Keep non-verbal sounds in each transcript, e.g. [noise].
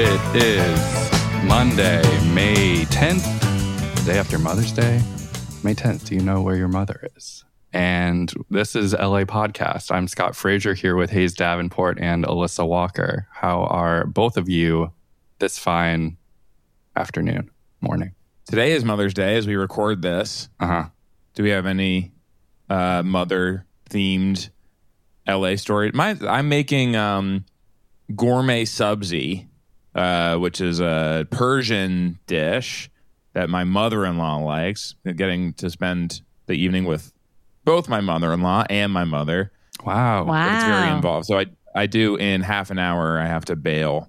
It is Monday, May 10th, the day after Mother's Day. May 10th. Do you know where your mother is? And this is LA Podcast. I'm Scott Frazier here with Hayes Davenport and Alyssa Walker. How are both of you this fine afternoon, morning? Today is Mother's Day as we record this. Uh huh. Do we have any uh, mother themed LA story? My, I'm making um, ghormeh sabzi, uh, which is a Persian dish that my mother in law likes. Getting to spend the evening with both my mother in law and my mother. Wow. But it's very involved. So I, I do in half an hour, I have to bail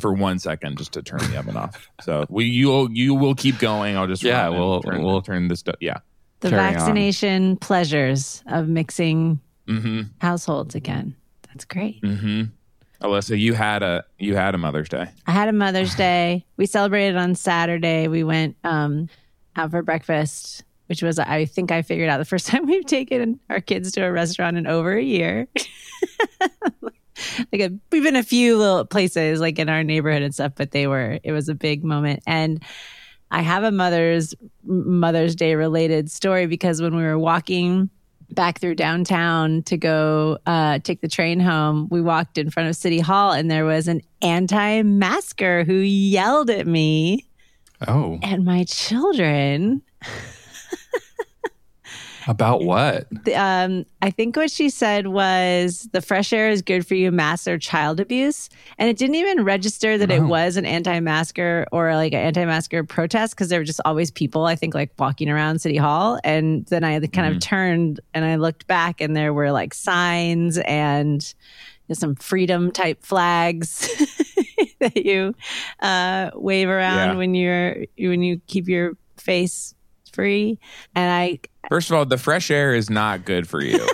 for one second just to turn the oven off. [laughs] So we you will you will keep going. I'll just Yeah, we'll- turn, we'll- turn this. do- Yeah. The Carry on. vaccination pleasures of mixing Mm-hmm. households again. That's great. Mm-hmm. Alyssa, you had a you had a Mother's Day. I had a Mother's Day. We celebrated on Saturday. We went um, out for breakfast, which was, I think I figured out the first [laughs] time we've taken our kids to a restaurant in over a year. [laughs] like a, we've been a few little places like in our neighborhood and stuff, but they were, it was a big moment. And I have a Mother's Mother's Day related story because when we were walking back through downtown to go uh, take the train home, we walked in front of City Hall and there was an anti masker who yelled at me Oh, and my children. About what? Um, I think what she said was the fresh air is good for you, mass or child abuse. And it didn't even register that it was an anti masker or like an anti masker protest because there were just always people, I think, like walking around City Hall. And then I kind of turned and I looked back and there were like signs and you know, some freedom type flags [laughs] that you uh, wave around Yeah. when you're when you keep your face free. And I First of all, the fresh air is not good for you. [laughs]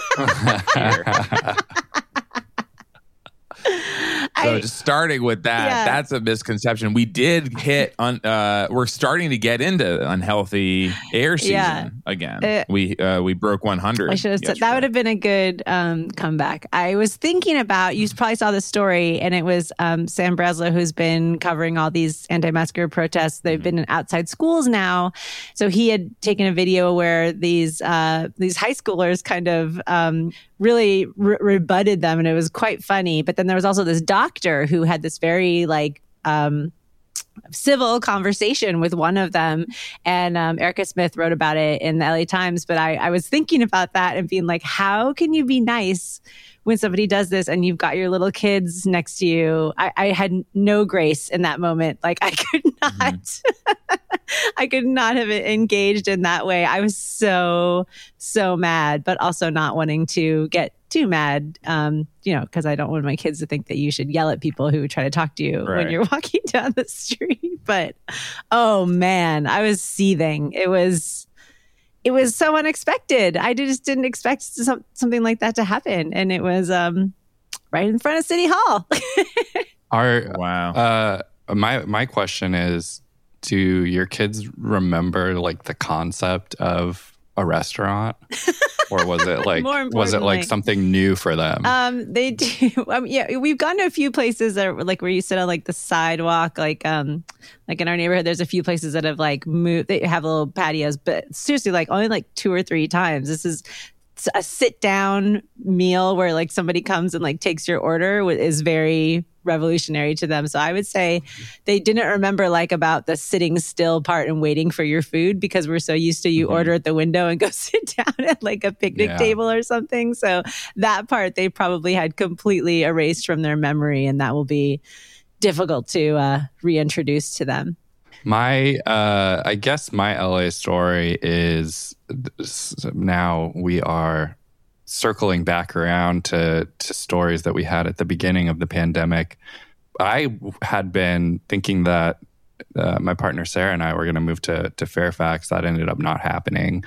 [laughs] So I- just starting with that, Yeah. that's a misconception. We did hit on. Uh, we're starting to get into unhealthy air season Yeah. again. Uh, we uh, we broke 100. I should have said that would have been a good um, comeback. I was thinking about you probably saw the story, and it was um, Sam Braslow who's been covering all these anti-masker protests. They've been in outside schools now, so he had taken a video where these uh, these high schoolers kind of um, really re- rebutted them, and it was quite funny. But then there was also this doctor who had this very like. Um, civil conversation with one of them. And um, Erika Smith wrote about it in the la times. But I, I was thinking about that and being like how can you be nice when somebody does this and you've got your little kids next to you? I, I had no grace in that moment. Like i could [laughs] not [laughs] i could not have engaged in that way. I was so so mad but also not wanting to get too mad um you know because i don't want my kids to think that you should yell at people who try to talk to you when you're [laughs] walking down the street. But oh man i was seething. It was it was so unexpected. I just didn't expect some, something like that to happen. And it was um right in front of city hall. [laughs] Are Wow. Uh, my my question is: Do your kids remember like the concept of a restaurant, or was it [laughs] like was it like something new for them? Um, they [laughs] do. Um, yeah, we've gone to a few places that are like where you sit on like the sidewalk, like um, like in our neighborhood. There's a few places that have like moved. They have little patios, but seriously, like only like two or three times. This is a sit down meal where like somebody comes and like takes your order is very revolutionary to them. So I would say they didn't remember like about the sitting still part and waiting for your food because we're so used to you Mhm. order at the window and go [laughs] sit down at like a picnic Yeah. table or something. So that part they probably had completely erased from their memory and that will be difficult to uh, reintroduce to them. My, uh, I guess my LA story is now we are circling back around to to stories that we had at the beginning of the pandemic. I had been thinking that uh, my partner Sarah and I were going to move to to Fairfax. That ended up not happening.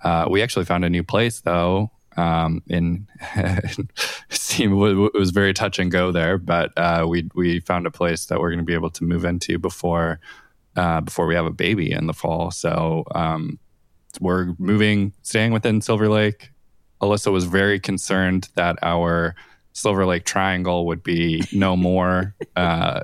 Uh, we actually found a new place though. Um, in [laughs] seemed it was very touch and go there, but uh, we we found a place that we're going to be able to move into before uh, before we have a baby in the fall. So um, we're moving, staying within Silver Lake. Alyssa was very concerned that our Silver Lake Triangle would be no more. [laughs] Uh,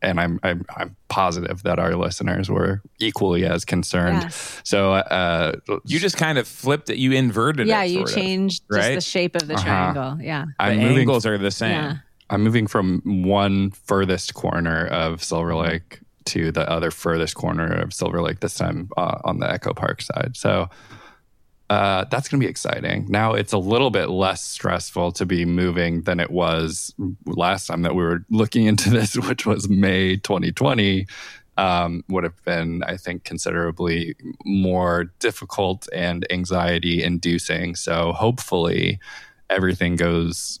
and I'm, I'm I'm positive that our listeners were equally as concerned. Yes. So uh, You just kind of flipped it. You inverted Yeah, it. Yeah, you sort of. changed just right? the shape of the Uh-huh. triangle. Yeah. The I'm moving. angles are the same. Yeah. I'm moving from one furthest corner of Silver Lake to the other furthest corner of Silver Lake. This time uh, on the Echo Park side. So uh, that's going to be exciting. Now it's a little bit less stressful to be moving than it was last time that we were looking into [laughs] this, which was May 2020. Um, would have been, I think, considerably more difficult and anxiety inducing. So hopefully everything goes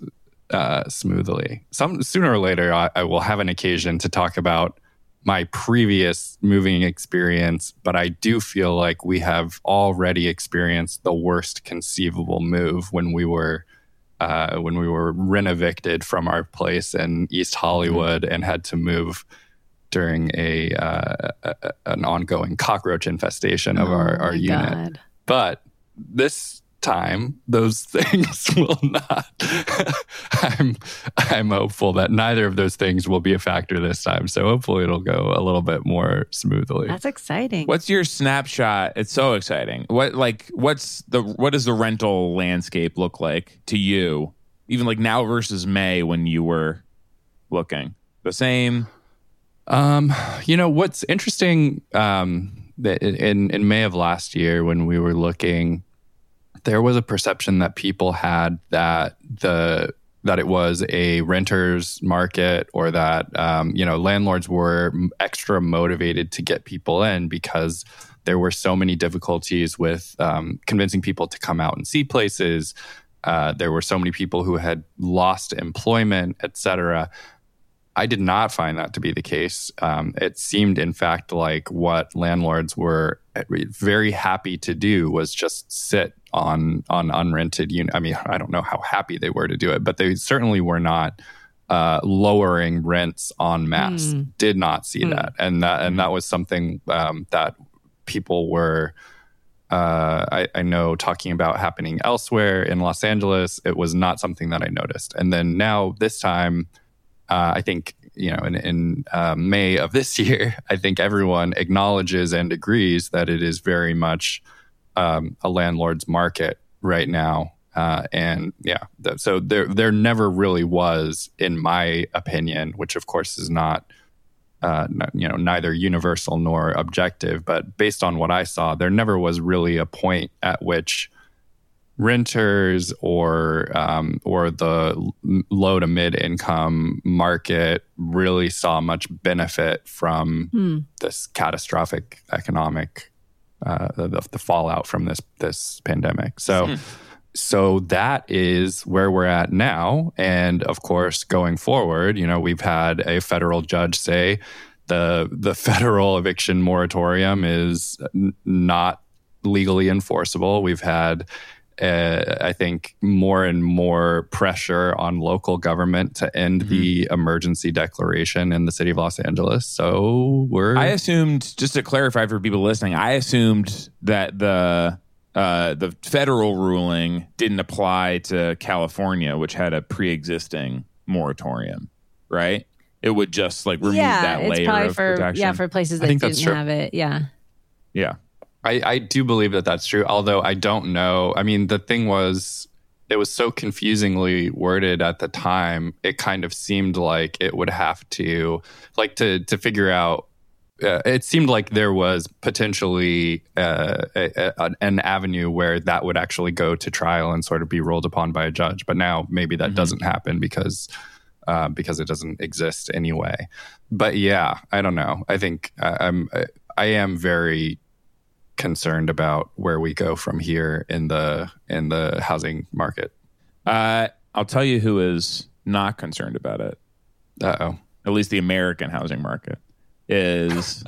uh, smoothly. Some sooner or later, I, I will have an occasion to talk about my previous moving experience, but I do feel like we have already experienced the worst conceivable move when we were uh, when we were renovicted from our place in East Hollywood and had to move during a, uh, a an ongoing cockroach infestation of our, Oh our my unit God. but this time those [laughs] things will not [laughs] i'm i'm hopeful that neither of those things will be a factor this time so hopefully it'll go a little bit more smoothly That's exciting. What's your snapshot? It's so exciting. What like what's the what does the rental landscape look like to you? Even like now versus May when you were looking. The same. Um, you know what's interesting? Um, that in in May of last year when we were looking, there was a perception that people had that the that it was a renters market or that um, you know landlords were extra motivated to get people in because there were so many difficulties with um, convincing people to come out and see places. Uh, there were so many people who had lost employment, etc. I did not find that to be the case. Um, it seemed, in fact, like what landlords were very happy to do was just sit on on unrented unit. I mean, I don't know how happy they were to do it, but they certainly were not uh, lowering rents on mass. Hmm. Did not see Hmm. that, and that and that was something um, that people were. Uh, I, I know talking about happening elsewhere in Los Angeles, it was not something that I noticed. And then now this time, uh, I think you know in, in uh, May of this [laughs] year, I think everyone acknowledges and agrees that it is very much um, a landlord's market right now. Uh, and yeah, th- so there there never really was, in my opinion, which of course is not uh, n- you know neither universal nor objective, but based on what I saw, there never was really a point at which renters or um, or the low to mid income market really saw much benefit from Hmm. this catastrophic economic uh, the, the fallout from this this pandemic. So. So that is where we're at now. And of course, going forward, you know, we've had a federal judge say the the [laughs] federal eviction moratorium is n- not legally enforceable. We've had uh, I think more and more pressure on local government to end the emergency declaration in the city of Los Angeles. So we're I assumed just to clarify for people listening, I assumed that the uh, the federal ruling didn't apply to California, which had a pre-existing moratorium, right? It would just like remove yeah, that it's layer probably of for protection. yeah for places that think didn't have it. Yeah. yeah. I, I do believe that that's true, although I don't know. I mean, the thing was, it was so confusingly worded at the time. It kind of seemed like it would have to, like, to to figure out. Uh, it seemed like there was potentially uh, a, a, an avenue where that would actually go to trial and sort of be ruled upon by a judge. But now maybe that Mhm. doesn't happen because uh, because it doesn't exist anyway. But yeah, I don't know. I think I, I'm I am very concerned about where we go from here in the in the housing market. Uh, I'll tell you who is not concerned about it. Uh oh. At least the American housing market is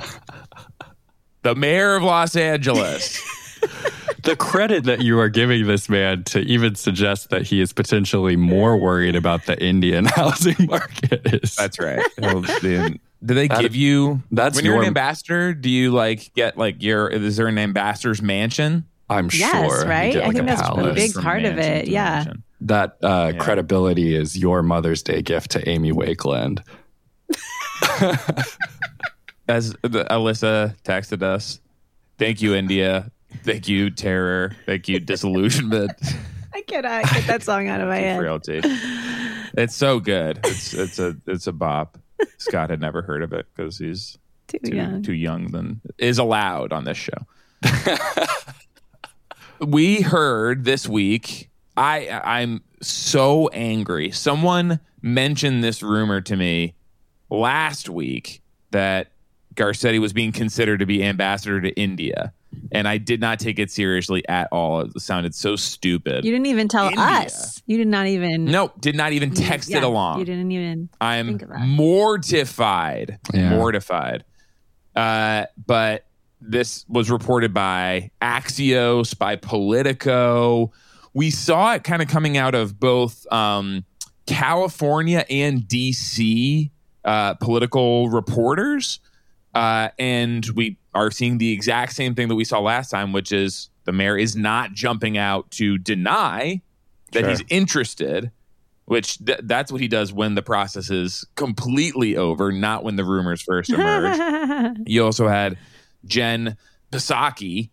[laughs] the mayor of Los Angeles. [laughs] The credit that you are giving this man to even suggest that he is potentially more worried about the Indian [laughs] housing market is That's right. Well, then- do they That- give you that's when you're your- an ambassador? Do you like get like your? Is there an ambassador's mansion? I'm Yes, sure. you right? get I like think a that's a big part of it, yeah. mansion. That uh, Yeah. credibility is your Mother's Day gift to Amy Wakeland. [laughs] As the, Alyssa texted us, thank you, India. Thank you, terror. Thank you, disillusionment. [laughs] I cannot get that song out of my [laughs] head. Frailty. It's so good. It's it's a it's a bop. Scott had never heard of it because he's Too too young. too young than is allowed on this show. [laughs] we heard this week. I I'm so angry. Someone mentioned this rumor to me last week that Garcetti was being considered to be ambassador to India, and I did not take it seriously at all. It sounded so stupid. You didn't even tell India. us. You did not even. nope, did not even text Yeah, it along. You didn't even. I'm Think of that. mortified. Yeah. Mortified. Uh, but this was reported by Axios, by Politico. We saw it kind of coming out of both um, California and DC uh, political reporters. Uh, and we are seeing the exact same thing that we saw last time, which is the mayor is not jumping out to deny that Sure. he's interested which th- that's what he does when the process is completely over, not when the rumors first emerge. [laughs] you also had Jen Psaki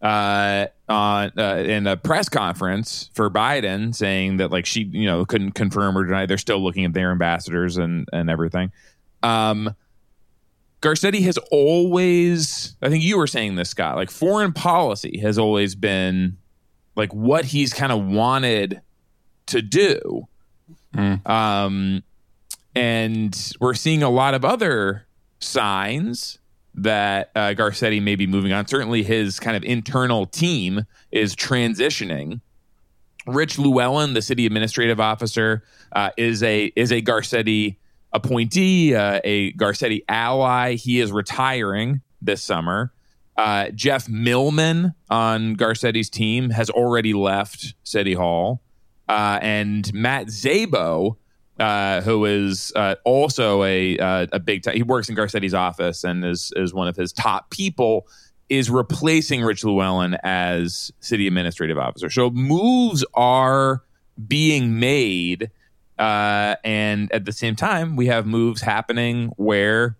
uh, on uh, in a press conference for Biden saying that like she you know couldn't confirm or deny they're still looking at their ambassadors and and everything. Um, Garcetti has always, I think you were saying this, Scott, like foreign policy has always been like what he's kind of wanted to do. Mm. Um, and we're seeing a lot of other signs that uh, Garcetti may be moving on. Certainly, his kind of internal team is transitioning. Rich Llewellyn, the city administrative officer, uh, is a is a Garcetti appointee, uh, a Garcetti ally. He is retiring this summer. Uh, Jeff Millman on Garcetti's team has already left City Hall, uh, and Matt Szabo, uh, who is uh, also a uh, a big time. He works in Garcetti's office and is is one of his top people. Is replacing Rich Llewellyn as city administrative officer. So moves are being made, uh, and at the same time, we have moves happening where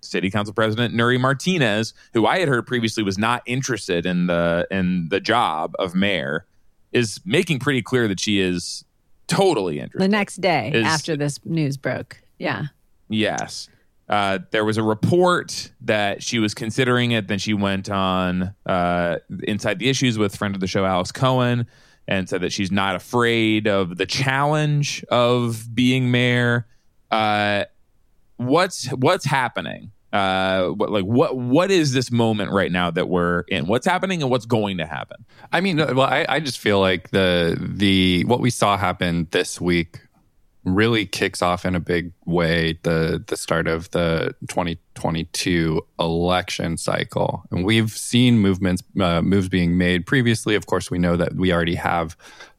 City Council President Nury Martinez, who I had heard previously was not interested in the in the job of mayor, is making pretty clear that she is totally interested. the next day Is- after this news broke. Yeah. Yes. Uh, there was a report that she was considering it. Then she went on uh, Inside the Issues with friend of the show, Alex Cohen, and said that she's not afraid of the challenge of being mayor. Uh, what's what's happening? Uh, what, like what what is this moment right now that we're in? What's happening and what's going to happen? I mean, well, I, I just feel like the the what we saw happen this week really kicks off in a big way the the start of the 2022 election cycle, and we've seen movements uh, moves being made previously. Of course, we know that we already have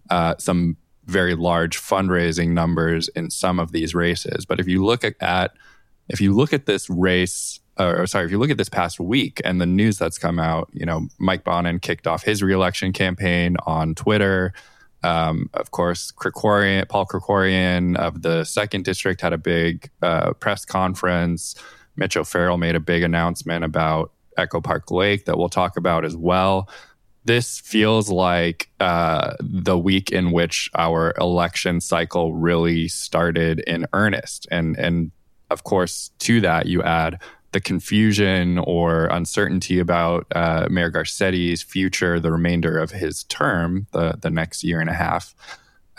uh, some very large fundraising numbers in some of these races, but if you look at, if you look at this race, or sorry, if you look at this past week and the news that's come out, you know, Mike Bonin kicked off his reelection campaign on Twitter. Um, of course, Krikorian, Paul Krikorian of the second district had a big uh, press conference. Mitch O'Farrell made a big announcement about Echo Park Lake that we'll talk about as well. This feels like uh, the week in which our election cycle really started in earnest, and and of course, to that, you add the confusion or uncertainty about uh, Mayor Garcetti's future, the remainder of his term, the, the next year and a half,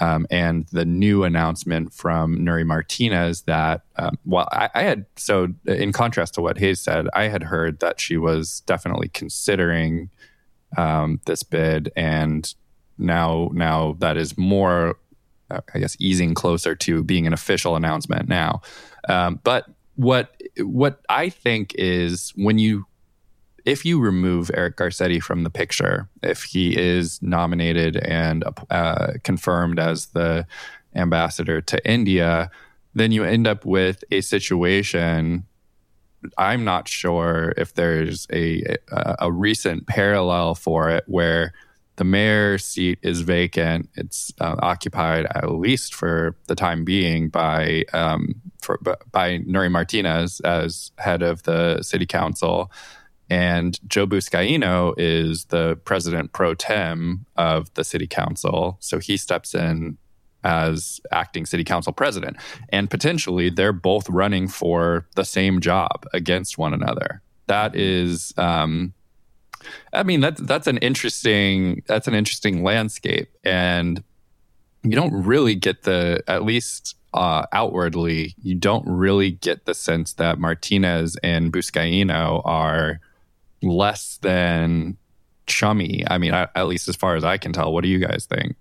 um, and the new announcement from Nury Martinez that, um, well, I, I had, so in contrast to what Hayes said, I had heard that she was definitely considering um, this bid. And now, now that is more, uh, I guess, easing closer to being an official announcement now. Um, but what what I think is when you if you remove Eric Garcetti from the picture, if he is nominated and uh, confirmed as the ambassador to India, then you end up with a situation. I'm not sure if there's a a, a recent parallel for it where the mayor's seat is vacant. It's uh, occupied at least for the time being by um, for, by Nury Martinez as head of the city council. And Joe Buscaino is the president pro tem of the city council. So he steps in as acting city council president. And potentially they're both running for the same job against one another. That is, um, I mean, that's, that's an interesting, that's an interesting landscape. And you don't really get the, at least uh, outwardly, you don't really get the sense that Martinez and Buscaino are less than chummy. I mean, I, at least as far as I can tell. What do you guys think?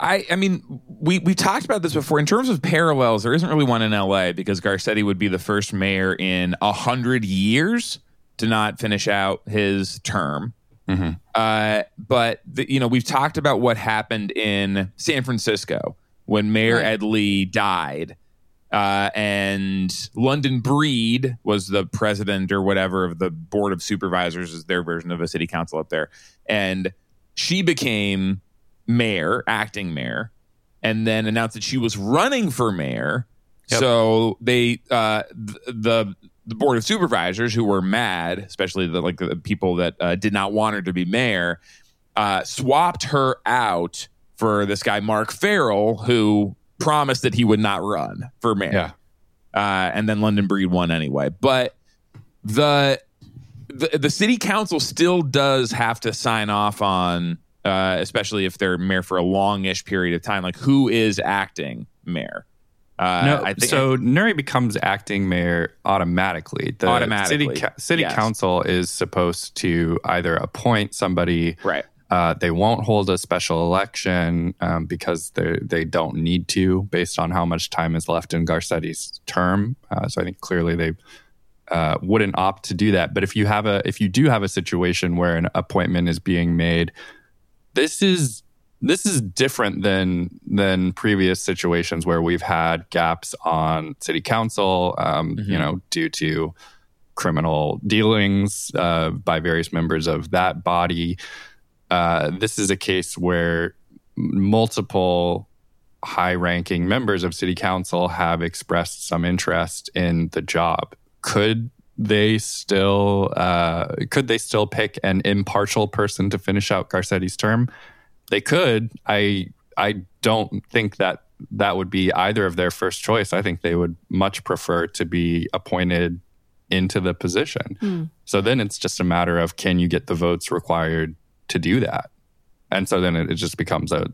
I, I mean, we we talked about this before. In terms of parallels, there isn't really one in L.A. because Garcetti would be the first mayor in a hundred years to not finish out his term. Mm-hmm. Uh, but the, you know, we've talked about what happened in San Francisco when Mayor right. Ed Lee died, uh, and London Breed was the president or whatever of the board of supervisors, is their version of a city council up there, and she became mayor, acting mayor, and then announced that she was running for mayor. Yep. So they uh, the the board of supervisors who were mad, especially the like the people that uh, did not want her to be mayor, uh, swapped her out for this guy Mark Farrell, who promised that he would not run for mayor. Yeah. Uh, and then London Breed won anyway. But the, the the city council still does have to sign off on uh, especially if they're mayor for a longish period of time. Like who is acting mayor? Uh, no, I think so. I, Nury becomes acting mayor automatically. The automatically, city, city yes. council is supposed to either appoint somebody, right? Uh, they won't hold a special election um, because they they don't need to, based on how much time is left in Garcetti's term. Uh, so I think clearly they uh, wouldn't opt to do that. But if you have a if you do have a situation where an appointment is being made this is this is different than than previous situations where we've had gaps on city council, um, mm-hmm. you know, due to criminal dealings uh, by various members of that body. Uh, this is a case where multiple high-ranking members of city council have expressed some interest in the job. Could they still uh, could they still pick an impartial person to finish out Garcetti's term? They could. I I don't think that that would be either of their first choice. I think they would much prefer to be appointed into the position. Mm. So then it's just a matter of can you get the votes required to do that? And so then it, it just becomes a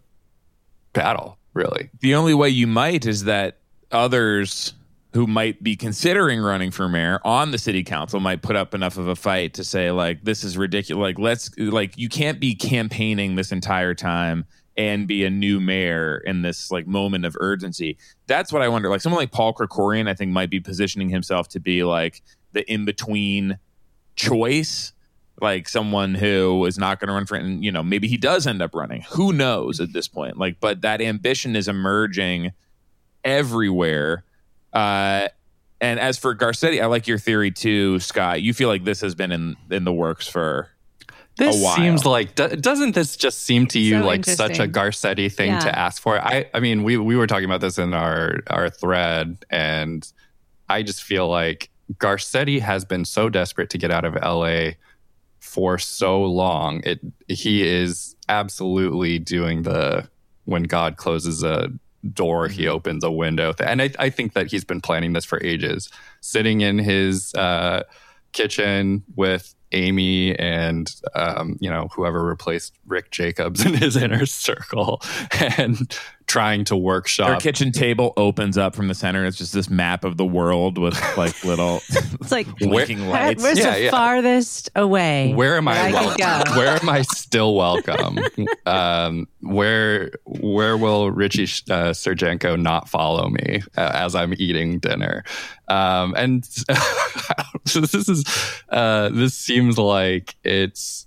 battle, really. The only way you might is that others who might be considering running for mayor on the city council might put up enough of a fight to say like this is ridiculous like let's like you can't be campaigning this entire time and be a new mayor in this like moment of urgency that's what i wonder like someone like paul Krikorian i think might be positioning himself to be like the in-between choice like someone who is not going to run for and you know maybe he does end up running who knows at this point like but that ambition is emerging everywhere uh, and as for Garcetti, I like your theory too, Scott. You feel like this has been in in the works for this seems like doesn't this just seem to you so like such a Garcetti thing yeah. to ask for? I I mean, we we were talking about this in our our thread, and I just feel like Garcetti has been so desperate to get out of LA for so long. It he is absolutely doing the when God closes a door, he mm-hmm. opens a window. And I, I, think that he's been planning this for ages, sitting in his uh, kitchen with Amy and um, you know whoever replaced Rick Jacobs [laughs] in his inner circle, [laughs] and trying to workshop. Her kitchen table opens up from the center. It's just this map of the world with like little. [laughs] it's like [laughs] blinking where, lights. Where's yeah, the yeah. farthest away? Where am I? welcome? Where am I still welcome? [laughs] um, where where will Richie uh, Sergenko not follow me uh, as I'm eating dinner? Um, and so this is uh, this seems like it's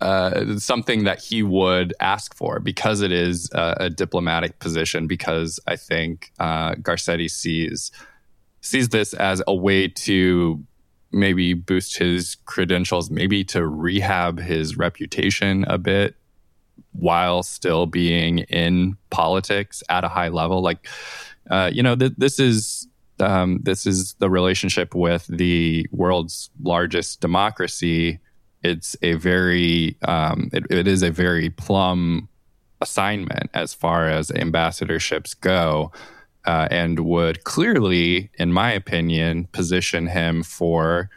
uh, something that he would ask for because it is a, a diplomatic position. Because I think uh, Garcetti sees sees this as a way to maybe boost his credentials, maybe to rehab his reputation a bit while still being in politics at a high level. Like, uh, you know, th- this is um, this is the relationship with the world's largest democracy. It's a very, um, it, it is a very plum assignment as far as ambassadorships go, uh, and would clearly, in my opinion, position him for,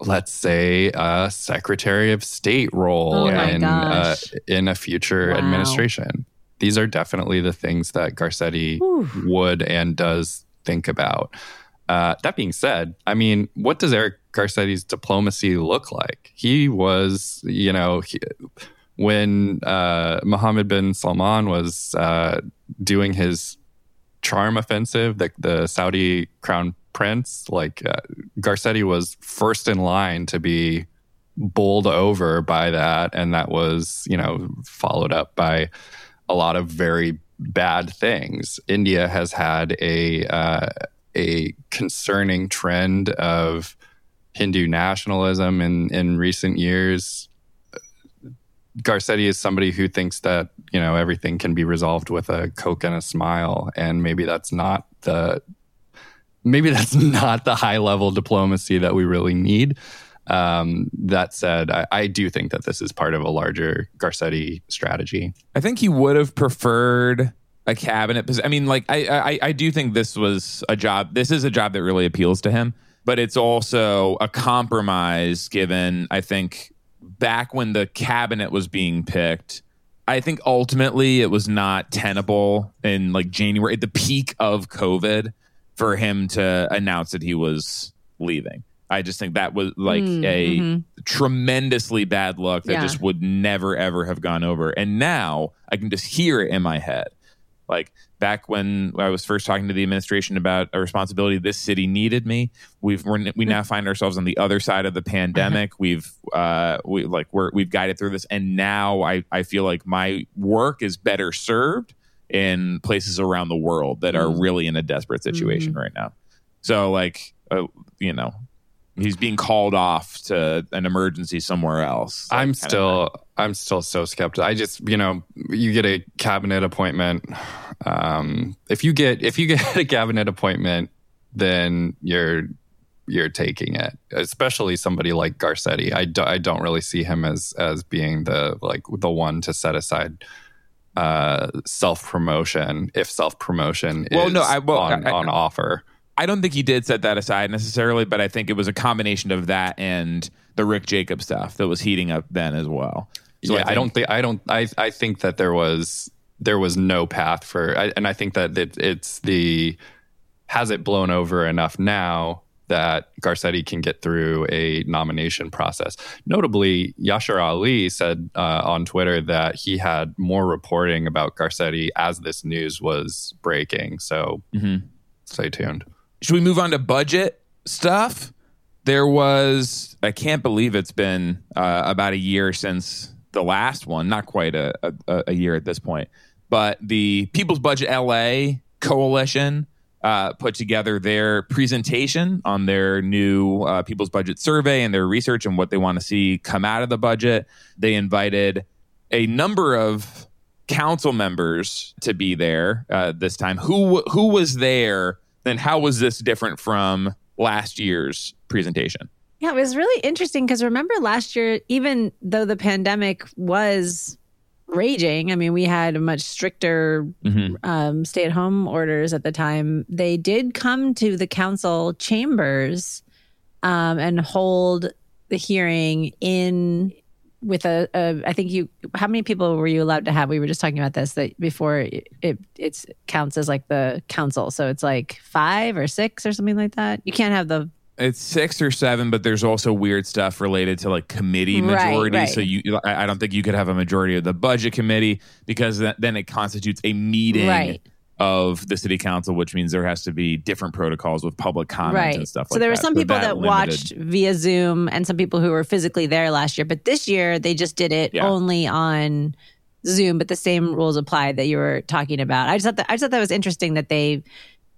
let's say, a Secretary of State role Oh in uh, in a future Wow. administration. These are definitely the things that Garcetti would and does think about. Uh, that being said, I mean, what does Eric Garcetti's diplomacy look like? He was, you know, he, when uh, Mohammed bin Salman was uh, doing his charm offensive, the, the Saudi crown prince, like uh, Garcetti was first in line to be bowled over by that. And that was, you know, followed up by a lot of very bad things. India has had a uh, a concerning trend of Hindu nationalism in in recent years. Garcetti is somebody who thinks that you know everything can be resolved with a coke and a smile, and maybe that's not the maybe that's [laughs] not the high level diplomacy that we really need. Um, that said, I, I do think that this is part of a larger Garcetti strategy. I think he would have preferred a cabinet position. I mean, like I, I I do think this was a job. This is a job that really appeals to him, but it's also a compromise. Given I think back when the cabinet was being picked, I think ultimately it was not tenable in like January at the peak of COVID for him to announce that he was leaving. I just think that was like Mm, a mhm. tremendously bad look that Yeah. just would never ever have gone over. And now I can just hear it in my head. Like back when I was first talking to the administration about a responsibility this city needed me, we've we're, we now find ourselves on the other side of the pandemic. We've uh we like we're we've guided through this, and now I I feel like my work is better served in places around the world that are really in a desperate situation right now. So like uh, you know he's being called off to an emergency somewhere else. I'm still I'm still so skeptical. I just you know you get a cabinet appointment. Um, if you get if you get [laughs] a cabinet appointment, then you're you're taking it. Especially somebody like Garcetti. I, do, I don't really see him as as being the like the one to set aside uh self promotion if self promotion Well, is no, I- well, on, I- on offer. I don't think he did set that aside necessarily, but I think it was a combination of that and the Rick Jacob stuff that was heating up then as well. So yeah, I, don't think I don't I I think that there was there was no path for I, and I think that it, it's the has it blown over enough now that Garcetti can get through a nomination process. Notably, Yashar Ali said uh, on Twitter that he had more reporting about Garcetti as this news was breaking. So Mhm. stay tuned. Should we move on to budget stuff? There was, I can't believe it's been uh, about a year since the last one, not quite a, a, a year at this point, but the People's Budget LA Coalition uh, put together their presentation on their new uh, People's Budget survey and their research and what they want to see come out of the budget. They invited a number of council members to be there uh, this time. Who who was there, and how was this different from last year's presentation? Yeah, it was really interesting because remember last year, even though the pandemic was raging, I mean, we had much stricter um, stay at home orders at the time. They did come to the council chambers um, and hold the hearing in with a, a I think you how many people were you allowed to have? We were just talking about this that before it, it it's counts as like the council. So it's like 5 or 6 or something like that. You can't have the It's six or seven, but there's also weird stuff related to like committee majority. right. So you, I don't think you could have a majority of the budget committee because that, then it constitutes a meeting Right. of the city council, which means there has to be different protocols with public comment right. and stuff. so like there were that. some So people that, limited- watched via Zoom and some people who were physically there last year. But this year they just did it Yeah. only on Zoom, but the same rules apply that you were talking about. I just thought that I just thought that was interesting that they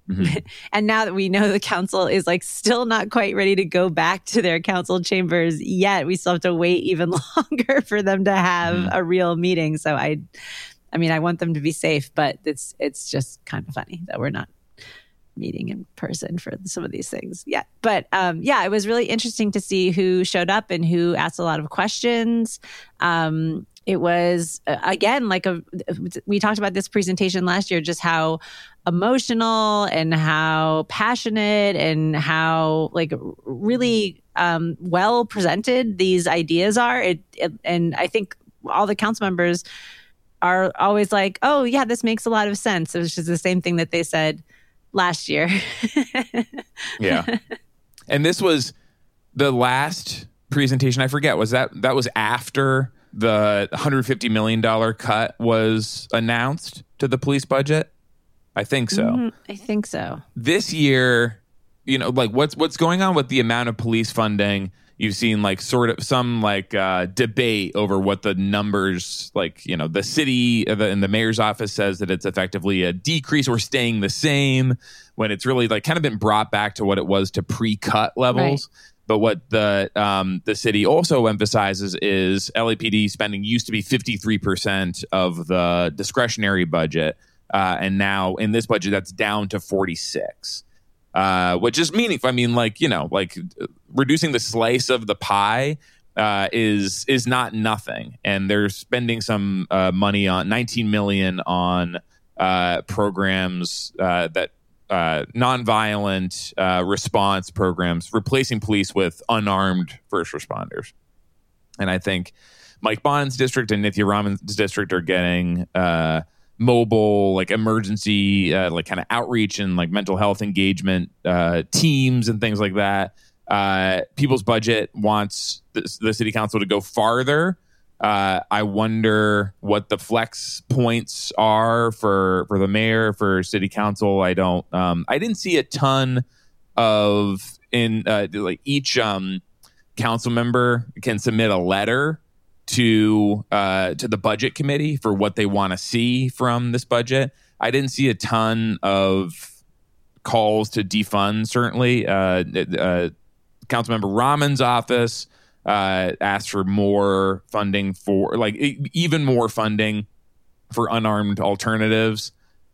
Mhm. [laughs] and now that we know the council is like still not quite ready to go back to their council chambers yet, we still have to wait even [laughs] longer for them to have Mhm. a real meeting. So I I mean I want them to be safe, but it's it's just kind of funny that we're not meeting in person for some of these things yet. But um, yeah, it was really interesting to see who showed up and who asked a lot of questions. Um, it was again like a we talked about this presentation last year just how emotional and how passionate and how like really um, well presented these ideas are. It, it, and i think all the council members are always like oh yeah this makes a lot of sense it was just the same thing that they said last year. [laughs] Yeah. And this was the last presentation i forget was that that was after the 150 million dollar cut was announced to the police budget? I think so. Mm, I think so. This year, you know, like what's what's going on with the amount of police funding? You've seen like sort of some like uh, debate over what the numbers like. You know, the city and the mayor's office says that it's effectively a decrease or staying the same when it's really like kind of been brought back to what it was to pre-cut levels. Right. But what the um, the city also emphasizes is LAPD spending used to be 53% of the discretionary budget, uh, and now in this budget that's down to 46, uh, which is meaningful. I mean, like you know, like reducing the slice of the pie uh, is is not nothing, and they're spending some uh, money on 19 million on uh, programs uh, that uh, nonviolent uh, response programs, replacing police with unarmed first responders. And I think Mike Bonin's district and Nithya Raman's district are getting uh, mobile, like emergency, uh, like kind of outreach and like mental health engagement uh, teams and things like that. Uh, people's budget wants the, the city council to go farther uh, I wonder what the flex points are for for the mayor for city council. I don't. Um, I didn't see a ton of in uh, like each um, council member can submit a letter to uh, to the budget committee for what they want to see from this budget. I didn't see a ton of calls to defund. Certainly, uh, uh, Councilmember Raman's office uh, asked for more funding for like even more funding for unarmed alternatives.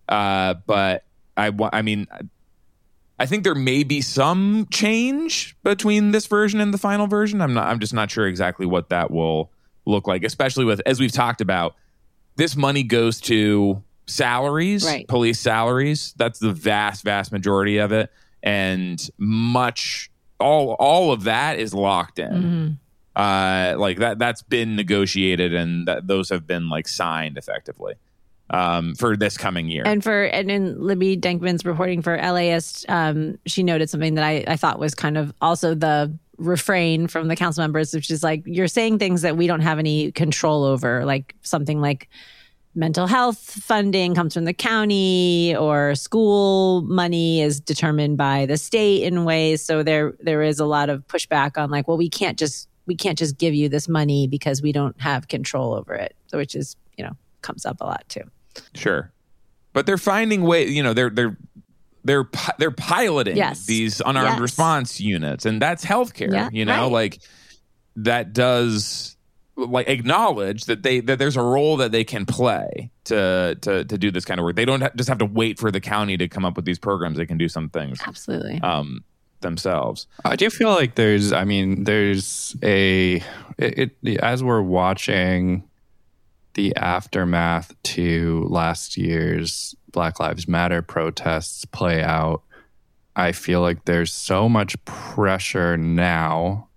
Uh, but I, I mean, I think there may be some change between this version and the final version. I'm not. I'm just not sure exactly what that will look like, especially with as we've talked about. This money goes to salaries, right. police salaries. That's the vast, vast majority of it, and much all all of that is locked in. Mm-hmm uh, like that that's been negotiated and that those have been like signed effectively um, for this coming year. And for and in Libby Denkmann's reporting for LAist, um, she noted something that I, I thought was kind of also the refrain from the council members, which is like you're saying things that we don't have any control over, like something like mental health funding comes from the county or school money is determined by the state in ways so there there is a lot of pushback on like well we can't just we can't just give you this money because we don't have control over it, which is, you know, comes up a lot too. Sure. But they're finding way, you know, they're they're they're they're piloting yes. these unarmed yes. response units and that's healthcare, yeah, you know, right. like that does like acknowledge that they that there's a role that they can play to to to do this kind of work. They don't ha- just have to wait for the county to come up with these programs. They can do some things. Absolutely. Um, themselves. I do feel like there's, I mean, there's a, it, it, as we're watching the aftermath to last year's Black Lives Matter protests play out, I feel like there's so much pressure now,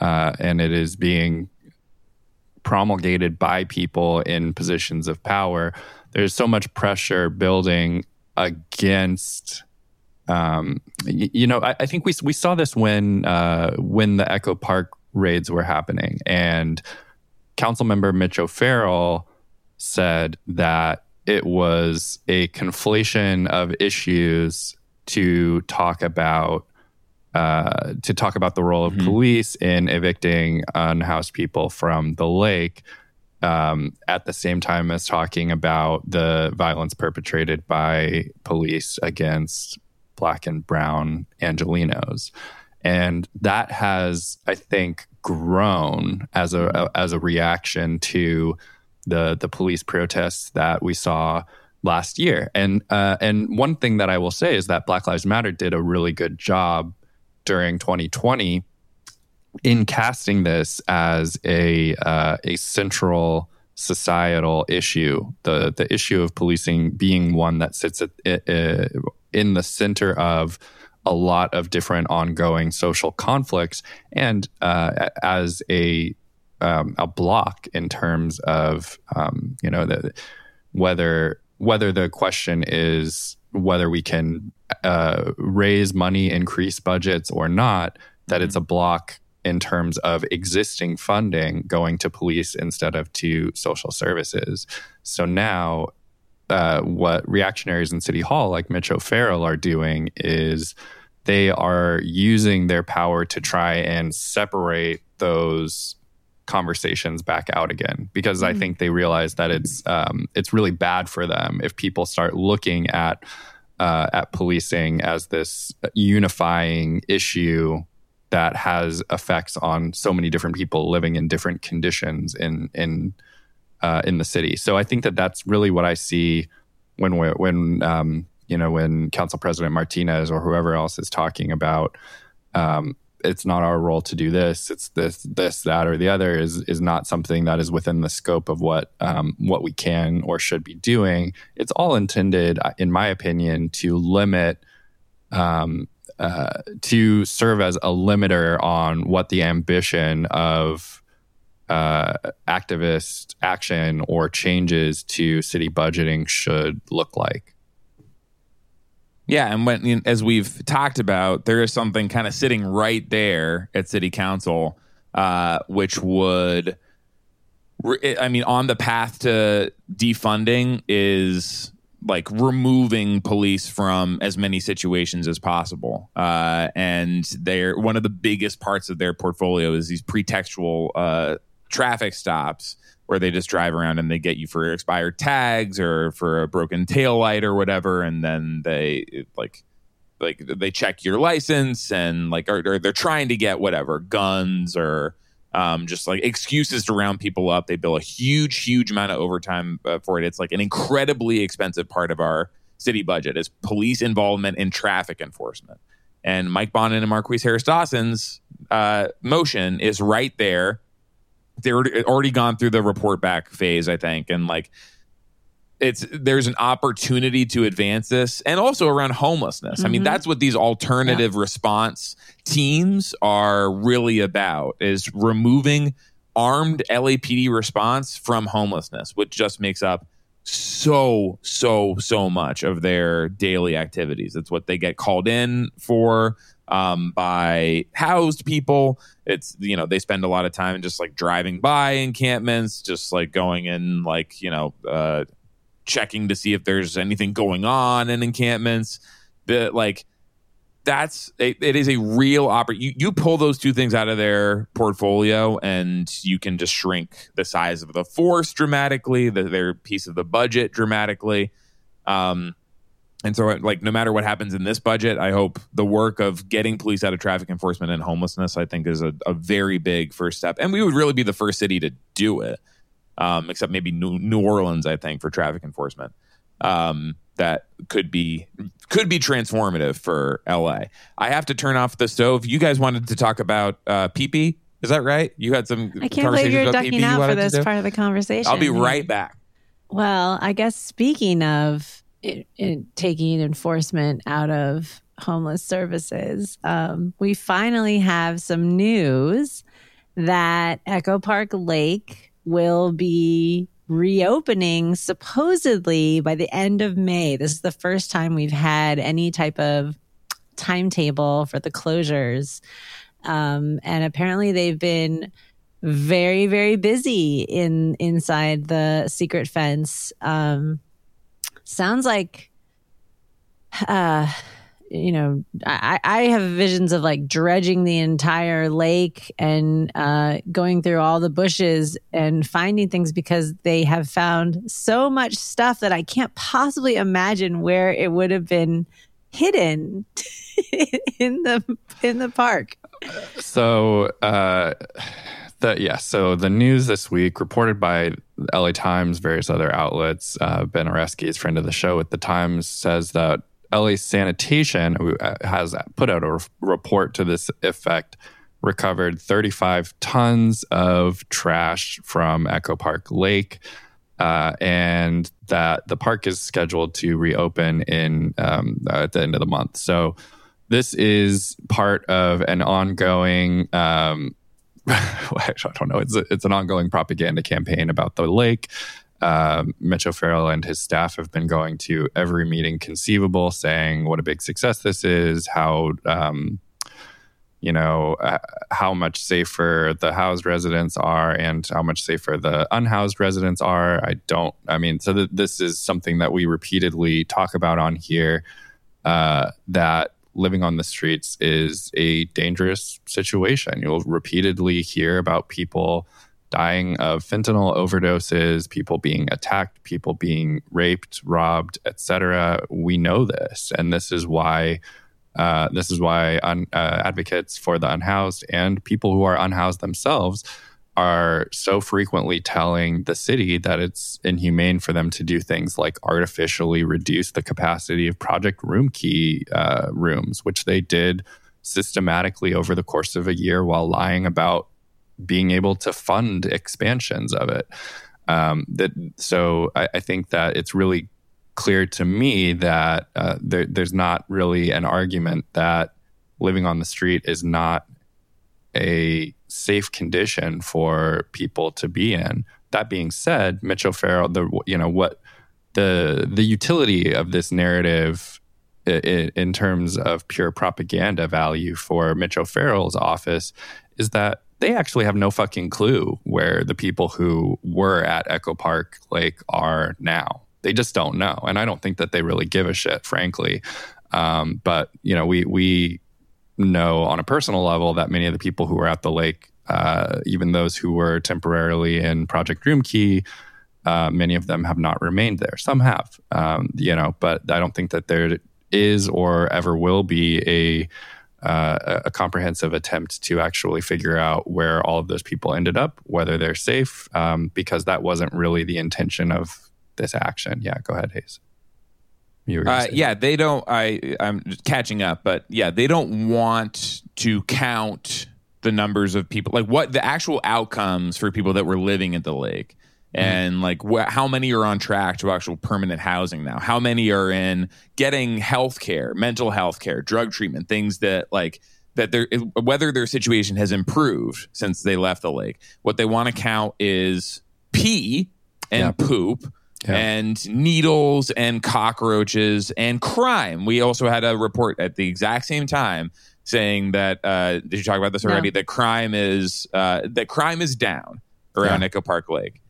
uh, and it is being promulgated by people in positions of power. There's so much pressure building against um, you, you know, I, I, think we we saw this when uh, when the Echo Park raids were happening, and Councilmember Mitch O'Farrell said that it was a conflation of issues to talk about uh, to talk about the role of mm-hmm. police in evicting unhoused people from the lake. Um, at the same time as talking about the violence perpetrated by police against black and brown Angelenos. And that has, I think, grown as a, a as a reaction to the the police protests that we saw last year. And uh, and one thing that I will say is that Black Lives Matter did a really good job during 2020 in casting this as a uh, a central societal issue. The the issue of policing being one that sits at, uh, in the center of a lot of different ongoing social conflicts, and uh, as a um, a block in terms of um, you know the, whether whether the question is whether we can uh, raise money, increase budgets or not, that mm-hmm. it's a block in terms of existing funding going to police instead of to social services. So now, uh, what reactionaries in City Hall, like Mitch O'Farrell, are doing is they are using their power to try and separate those conversations back out again because mm-hmm. I think they realize that it's um, it's really bad for them if people start looking at uh, at policing as this unifying issue that has effects on so many different people living in different conditions in in uh, in the city. So I think that that's really what I see when when um, you know when Council President Martinez or whoever else is talking about um, it's not our role to do this. It's this, this, that, or the other is is not something that is within the scope of what um, what we can or should be doing. It's all intended, uh, in my opinion, to limit, um, uh, to serve as a limiter on what the ambition of uh, activist action or changes to city budgeting should look like. Yeah, and when as we've talked about, there is something kind of sitting right there at City Council, uh, which would, I mean, on the path to defunding is like removing police from as many situations as possible. Uh, and they're one of the biggest parts of their portfolio is these pretextual uh, traffic stops where they just drive around and they get you for expired tags or for a broken tail light or whatever. And then they like like they check your license and like or, or they're trying to get whatever guns or um, just like excuses to round people up. They bill a huge huge amount of overtime uh, for it. It's like an incredibly expensive part of our city budget. Is police involvement in traffic enforcement. And mike bonin and marqueece harris dawson's uh, motion is right there they're already gone through the report back phase, I think, and like it's there's an opportunity to advance this and also around homelessness. Mm-hmm. I mean, mm-hmm. that's what these alternative yeah. response teams are really about is removing armed LAPD response from homelessness, which just makes up so so so much of their daily activities. It's what they get called in for um, by housed people. It's you know they spend a lot of time just like driving by encampments, just like going in like you know uh, checking to see if there's anything going on in encampments. That like that's it is a real opportunity. You, you pull those two things out of their portfolio, and you can just shrink the size of the force dramatically, the, their piece of the budget dramatically. Um, and so, like, no matter what happens in this budget, I hope the work of getting police out of traffic enforcement and homelessness, I think, is a, a very big first step. And we would really be the first city to do it, um, except maybe New, New, Orleans, I think, for traffic enforcement. Um, that could be could be transformative for LA. I have to turn off the stove. You guys wanted to talk about uh, pee Is that right? You had some. I can't believe you're ducking out for this part of the conversation. I'll be right back. Well, I guess speaking of it, it, taking enforcement out of homeless services, um, we finally have some news that Echo Park Lake will be reopening supposedly by the end of May. This is the first time we've had any type of timetable for the closures. Um, and apparently they've been very, very busy in inside the secret fence. Um, sounds like uh you know, I, I have visions of like dredging the entire lake and uh, going through all the bushes and finding things because they have found so much stuff that I can't possibly imagine where it would have been hidden [laughs] in the in the park. So uh, The, yeah, so the news this week, reported by LA Times, various other outlets, uh, Ben Oreskes friend of the show at the Times, says that LA Sanitation uh, has put out a report to this effect, recovered 35 tons of trash from Echo Park Lake. Uh, and that the park is scheduled to reopen in um, at the end of the month. So this is part of an ongoing. Um, [laughs] I don't know. It's a, it's an ongoing propaganda campaign about the lake. Um, Mitch O'Farrell and his staff have been going to every meeting conceivable, saying what a big success this is, how um, you know uh, how much safer the housed residents are and how much safer the unhoused residents are i don't i mean so th- this is something that we repeatedly talk about on here uh, that living on the streets is a dangerous situation. You'll repeatedly hear about people dying of fentanyl overdoses people being attacked people being raped robbed etc we know this and this is why uh, this is why un, uh, advocates for the unhoused and people who are unhoused themselves are so frequently telling the city that it's inhumane for them to do things like artificially reduce the capacity of Project Room Key uh, rooms, which they did systematically over the course of a year while lying about being able to fund expansions of it. Um, that so I, I think that it's really clear to me that uh, there, there's not really an argument that living on the street is not a safe condition for people to be in. That being said, Mitch O'Farrell, the you know what the the utility of this narrative in, in terms of pure propaganda value for Mitch O'Farrell's office is that they actually have no fucking clue where the people who were at Echo Park Lake are now. They just don't know, and I don't think that they really give a shit, frankly. Um, but you know, we we know on a personal level that many of the people who were at the lake, uh, even those who were temporarily in Project Room Key, uh, many of them have not remained there. Some have, um, you know, but I don't think that there is or ever will be a uh, a comprehensive attempt to actually figure out where all of those people ended up, whether they're safe, um, because that wasn't really the intention of this action. Yeah, go ahead, Hayes. Uh, yeah, they don't. I I'm catching up, but yeah, they don't want to count the numbers of people, like what the actual outcomes for people that were living at the lake, mm-hmm. and like wh- how many are on track to actual permanent housing now? How many are in getting health care, mental health care, drug treatment, things that like that their whether their situation has improved since they left the lake. What they want to count is pee and yep. poop yeah. and needles and cockroaches and crime. We also had a report at the exact same time saying that uh, did you talk about this already? No. That crime is uh, that crime is down around yeah. Echo Park Lake,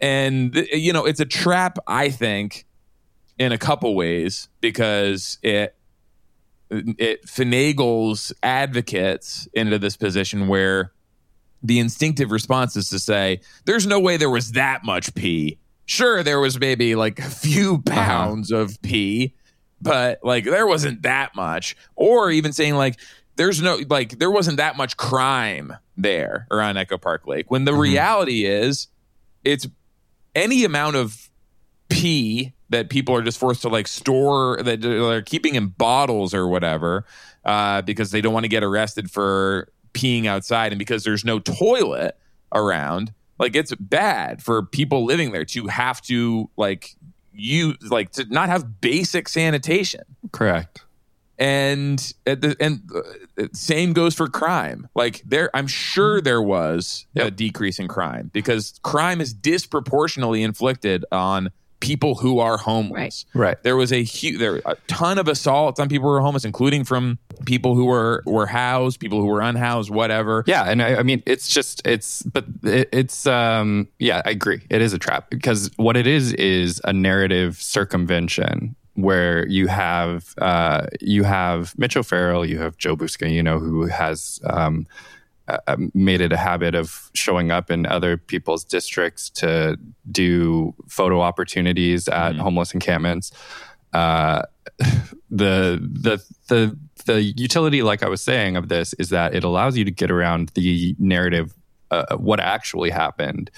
and you know it's a trap. I think in a couple ways because it it finagles advocates into this position where the instinctive response is to say, "There's no way there was that much pee." Sure there was maybe like a few uh-huh. pounds uh-huh. of pee but like there wasn't that much or even saying like there's no like there wasn't that much crime there around echo park lake when the mm-hmm. reality is it's any amount of pee that people are just forced to like store that they're keeping in bottles or whatever uh, because they don't want to get arrested for peeing outside and because there's no toilet around like it's bad for people living there to have to like you like to not have basic sanitation. Correct. And the, and uh, same goes for crime. Like there, I'm sure there was yep. a decrease in crime because crime is disproportionately inflicted on people who are homeless. Right. right. There was a huge, there a ton of assaults on people who were homeless, including from people who were were housed, people who were unhoused, whatever. Yeah, and I, I mean, it's just it's, but it, it's um, yeah, I agree. It is a trap because what it is is a narrative circumvention where you have uh, you have Mitch O'Farrell, you have Joe Buscaino, you know, who has um, uh, um, made it a habit of showing up in other people's districts to do photo opportunities at mm-hmm. homeless encampments. Uh, [laughs] the the the the utility, like I was saying, of this is that it allows you to get around the narrative uh, what actually happened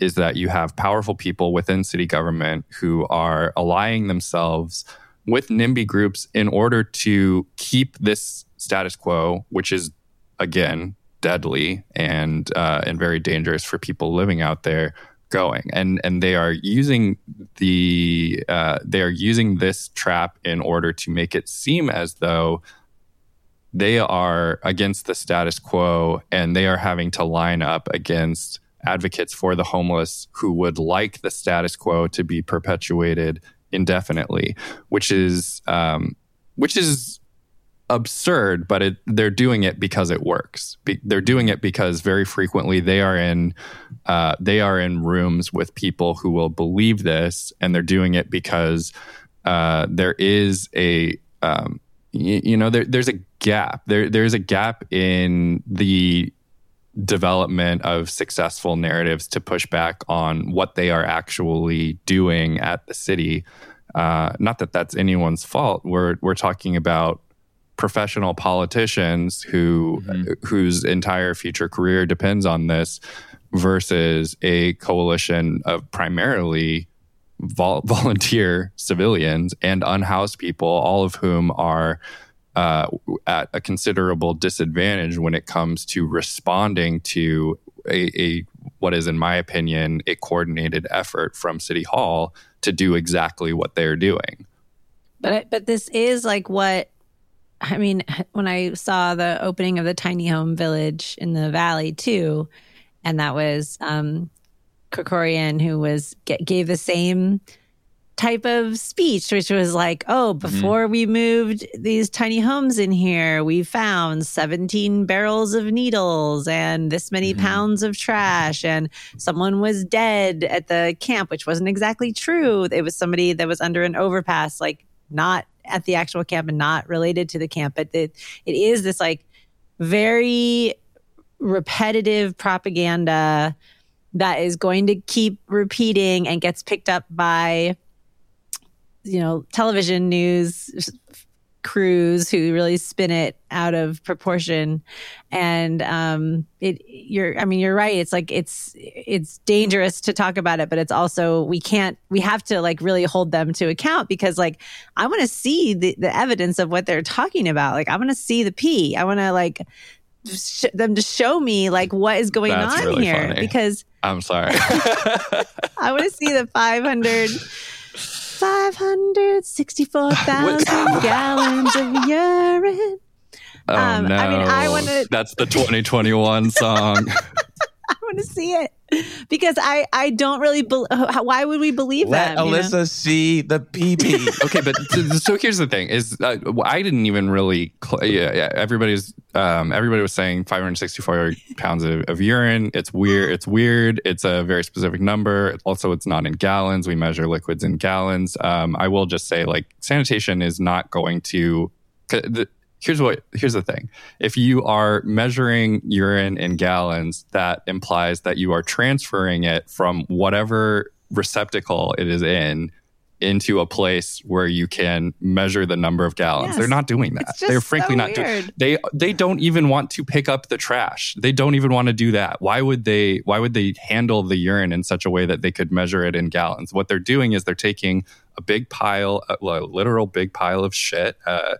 is that you have powerful people within city government who are allying themselves with NIMBY groups in order to keep this status quo, which is again deadly and uh, and very dangerous for people living out there, going. And and they are using the uh, they are using this trap in order to make it seem as though they are against the status quo and they are having to line up against advocates for the homeless who would like the status quo to be perpetuated indefinitely, which is um, which is absurd, but it, they're doing it because it works. Be, they're doing it because very frequently they are in uh, they are in rooms with people who will believe this, and they're doing it because uh, there is a um, you, you know there, there's a gap. There there's a gap in the development of successful narratives to push back on what they are actually doing at the city. Uh, not that that's anyone's fault. We're we're talking about professional politicians who mm-hmm. whose entire future career depends on this versus a coalition of primarily vol- [laughs] volunteer civilians and unhoused people all of whom are uh, at a considerable disadvantage when it comes to responding to a, a, what is, in my opinion, a coordinated effort from City Hall to do exactly what they're doing. But but this is like what I mean. When I saw the opening of the tiny home village in the valley too, and that was um, Krekorian who was gave the same type of speech, which was like, oh, mm-hmm. before mm-hmm. we moved these tiny homes in here, we found 17 barrels of needles and this many mm-hmm. pounds of trash, and someone was dead at the camp, which wasn't exactly true. It was somebody that was under an overpass, like not at the actual camp and not related to the camp. But it, it is this like very repetitive propaganda that is going to keep repeating and gets picked up by you know, television news crews who really spin it out of proportion. And um it you're i mean you're right. It's like it's it's dangerous to talk about it but it's also we can't we have to like really hold them to account because like i want to see the, the evidence of what they're talking about. Like i want to see the p. I want to like sh- them to show me like what is going That's on really here funny. because i'm sorry. [laughs] I want to see the 500 [laughs] 564,000 gallons of urine. Oh, um, no. I mean, I want to. That's the 2021 song. [laughs] I want to see it because I I don't really. Be- why would we believe Let that? Alyssa you know? see the PP. [laughs] okay, but so here's the thing: is uh, I didn't even really. Cl- yeah, yeah, everybody's um, everybody was saying 564 pounds of, of, urine. It's weird. It's weird. It's a very specific number. Also, it's not in gallons. We measure liquids in gallons. Um, I will just say, like, sanitation is not going to. The, here's what here's the thing if you are measuring urine in gallons that implies that you are transferring it from whatever receptacle it is in into a place where you can measure the number of gallons. Yes. They're not doing that. They're frankly so not doing they they don't even want to pick up the trash. They don't even want to do that. Why would they why would they handle the urine in such a way that they could measure it in gallons? What they're doing is they're taking a big pile, a, a literal big pile of shit, uh,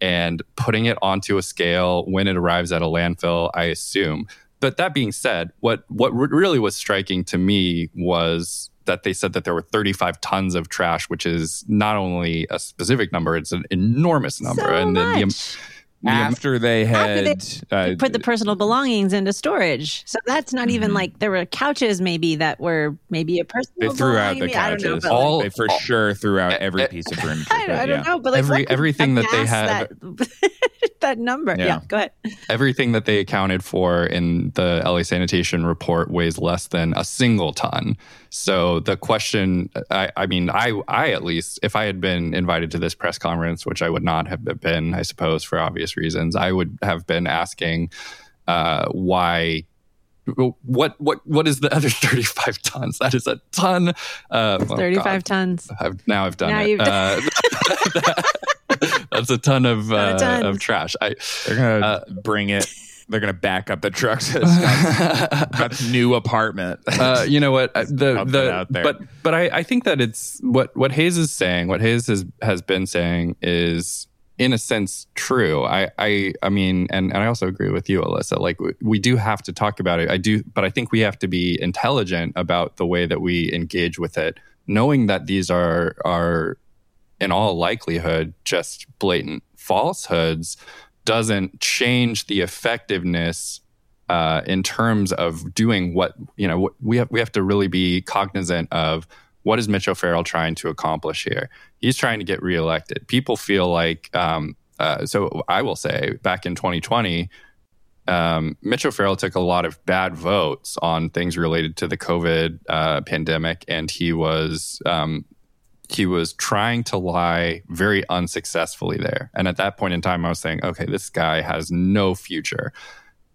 and putting it onto a scale when it arrives at a landfill, I assume. But that being said, what what really was striking to me was that they said that there were 35 tons of trash, which is not only a specific number, it's an enormous number. So and much. The, after they had after they uh, put the personal belongings into storage. So that's not even mm-hmm. like there were couches maybe that were maybe a personal. They threw out the couches. Know, all, they for all, sure threw out every piece of furniture. [laughs] I, I don't yeah. know, but like Every, everything that they had. That, [laughs] that number. Yeah. yeah, go ahead. [laughs] Everything that they accounted for in the LA sanitation report weighs less than a single ton. So the question, I, I, mean, I, I at least, if I had been invited to this press conference, which I would not have been, I suppose, for obvious reasons, I would have been asking uh, why. What what what is the other [laughs] thirty five tons? That is a ton. Uh, thirty five oh tons. I've, now I've done now it. Uh, [laughs] that's a ton of [laughs] uh, of trash. I, They're gonna uh, bring it they're gonna back up the trucks. to Scott's, Scott's new apartment. uh, you know what [laughs] uh, the the out there. but but I, I think that it's what what Hayes is saying. What Hayes has has been saying is in a sense true. I I I mean, and and I also agree with you, Alyssa. Like we, we do have to talk about it. I do, but I think we have to be intelligent about the way that we engage with it, knowing that these are are in all likelihood just blatant falsehoods doesn't change the effectiveness uh, in terms of doing what you know. We have we have to really be cognizant of what is Mitch O'Farrell trying to accomplish here. He's trying to get reelected. People feel like um, uh, so. I will say, back in 2020, um, Mitch O'Farrell took a lot of bad votes on things related to the COVID uh, pandemic, and he was um, he was trying to lie very unsuccessfully there. And at that point in time, I was saying, okay, this guy has no future.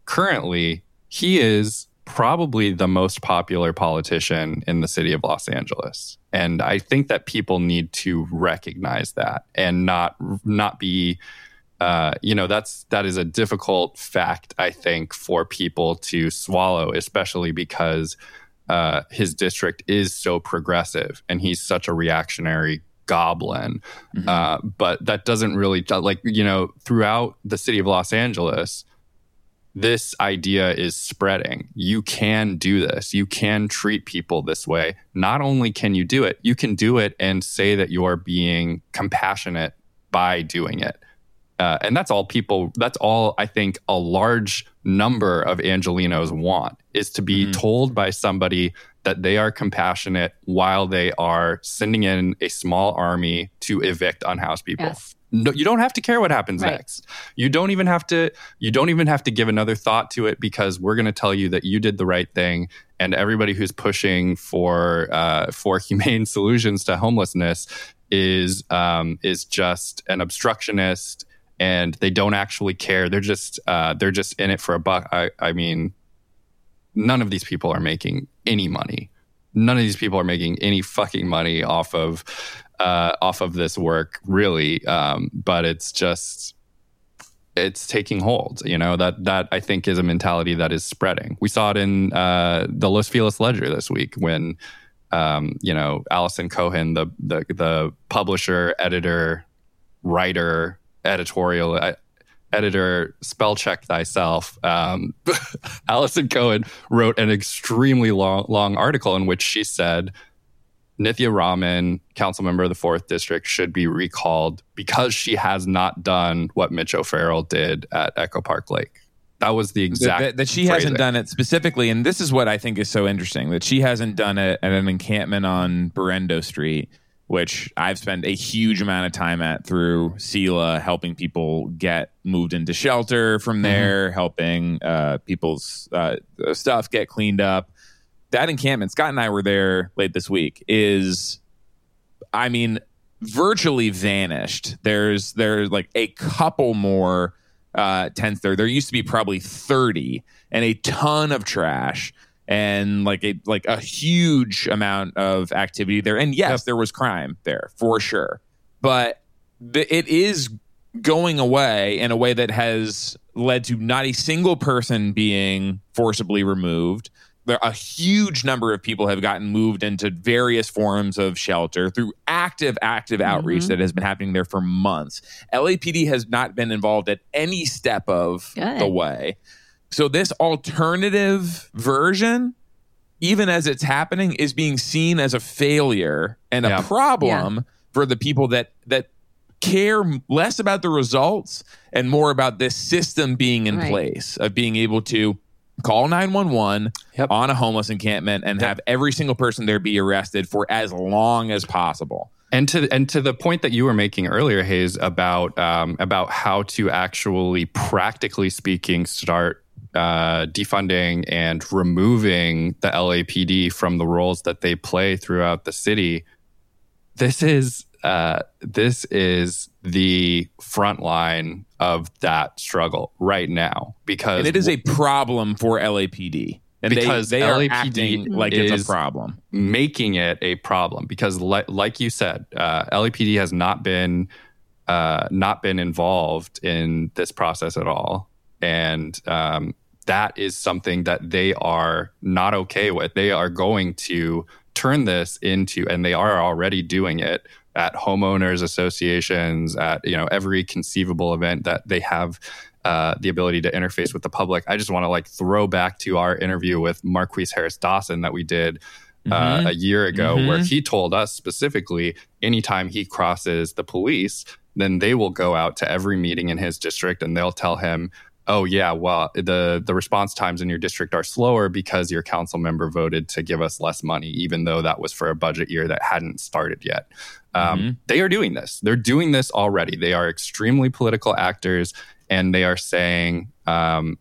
Currently, he is probably the most popular politician in the city of Los Angeles. And I think that people need to recognize that and not not be uh, you know that's that is a difficult fact I think for people to swallow, especially because uh, his district is so progressive and he's such a reactionary goblin. Mm-hmm. Uh, but that doesn't really like you know throughout the city of Los Angeles, this idea is spreading. You can do this. You can treat people this way. Not only can you do it, you can do it and say that you're being compassionate by doing it. Uh, and that's all people, that's all I think a large number of Angelenos want is to be Mhm. told by somebody that they are compassionate while they are sending in a small army to evict unhoused people. Yes. No, you don't have to care what happens Right. next. You don't even have to you don't even have to give another thought to it because we're going to tell you that you did the right thing and everybody who's pushing for uh, for [laughs] humane solutions to homelessness is um, is just an obstructionist and they don't actually care. They're just uh, they're just in it for a buck. I, I mean, none of these people are making any money. None of these people are making any fucking money off of uh, off of this work, really. Um, but it's just it's taking hold. You know that that I think is a mentality that is spreading. We saw it in uh, the Los Feliz Ledger this week when um, you know Allison Cohen, the the the publisher, editor, writer, editorial. uh, Editor, spell check thyself. Um, [laughs] Allison Cohen wrote an extremely long, long article in which she said Nithya Raman, council member of the fourth district, should be recalled because she has not done what Mitch O'Farrell did at Echo Park Lake. That was the exact that- that she phrasing. hasn't done it specifically, and this is what I think is so interesting that she hasn't done it at an encampment on Berendo Street, which I've spent a huge amount of time at through SELAH, helping people get moved into shelter Mm-hmm. from there, helping uh, people's uh, stuff get cleaned up. That encampment, Scott and I were there late this week, is, I mean, virtually vanished. There's there's like a couple more uh, tents there. There used to be probably 30 and a ton of trash and like a like a huge amount of activity there. And yes, there was crime there for sure. But the, it is going away in a way that has led to not a single person being forcibly removed. There a huge number of people have gotten moved into various forms of shelter through active, active outreach Mhm. that has been happening there for months. LAPD has not been involved at any step of Good. the way. So this alternative version, even as it's happening, is being seen as a failure and Yeah. a problem for the people that that care less about the results and more about this system being in Right. place of being able to call 911 Yep. on a homeless encampment and have every single person there be arrested for as long as possible. And to and to the point that you were making earlier, Hayes, about um, about how to actually, practically speaking, start uh, defunding and removing the LAPD from the roles that they play throughout the city. This is uh, this is the front line of that struggle right now because And it is a problem for LAPD. And Because they, they are acting like it's a problem. making it a problem because li- like you said uh, LAPD has not been uh, not been involved in this process at all and um, that is something that they are not okay with. They are going to turn this into, and they are already doing it at homeowners associations, at you know every conceivable event that they have uh, the ability to interface with the public. I just want to like throw back to our interview with Marqueece Harris Dawson that we did uh, mm-hmm. a year ago, mm-hmm. where he told us specifically anytime he crosses the police, then they will go out to every meeting in his district and they'll tell him, oh yeah well the the response times in your district are slower because your council member voted to give us less money even though that was for a budget year that hadn't started yet. Um, mm-hmm. they are doing this. They're doing this already. They are extremely political actors and they are saying um,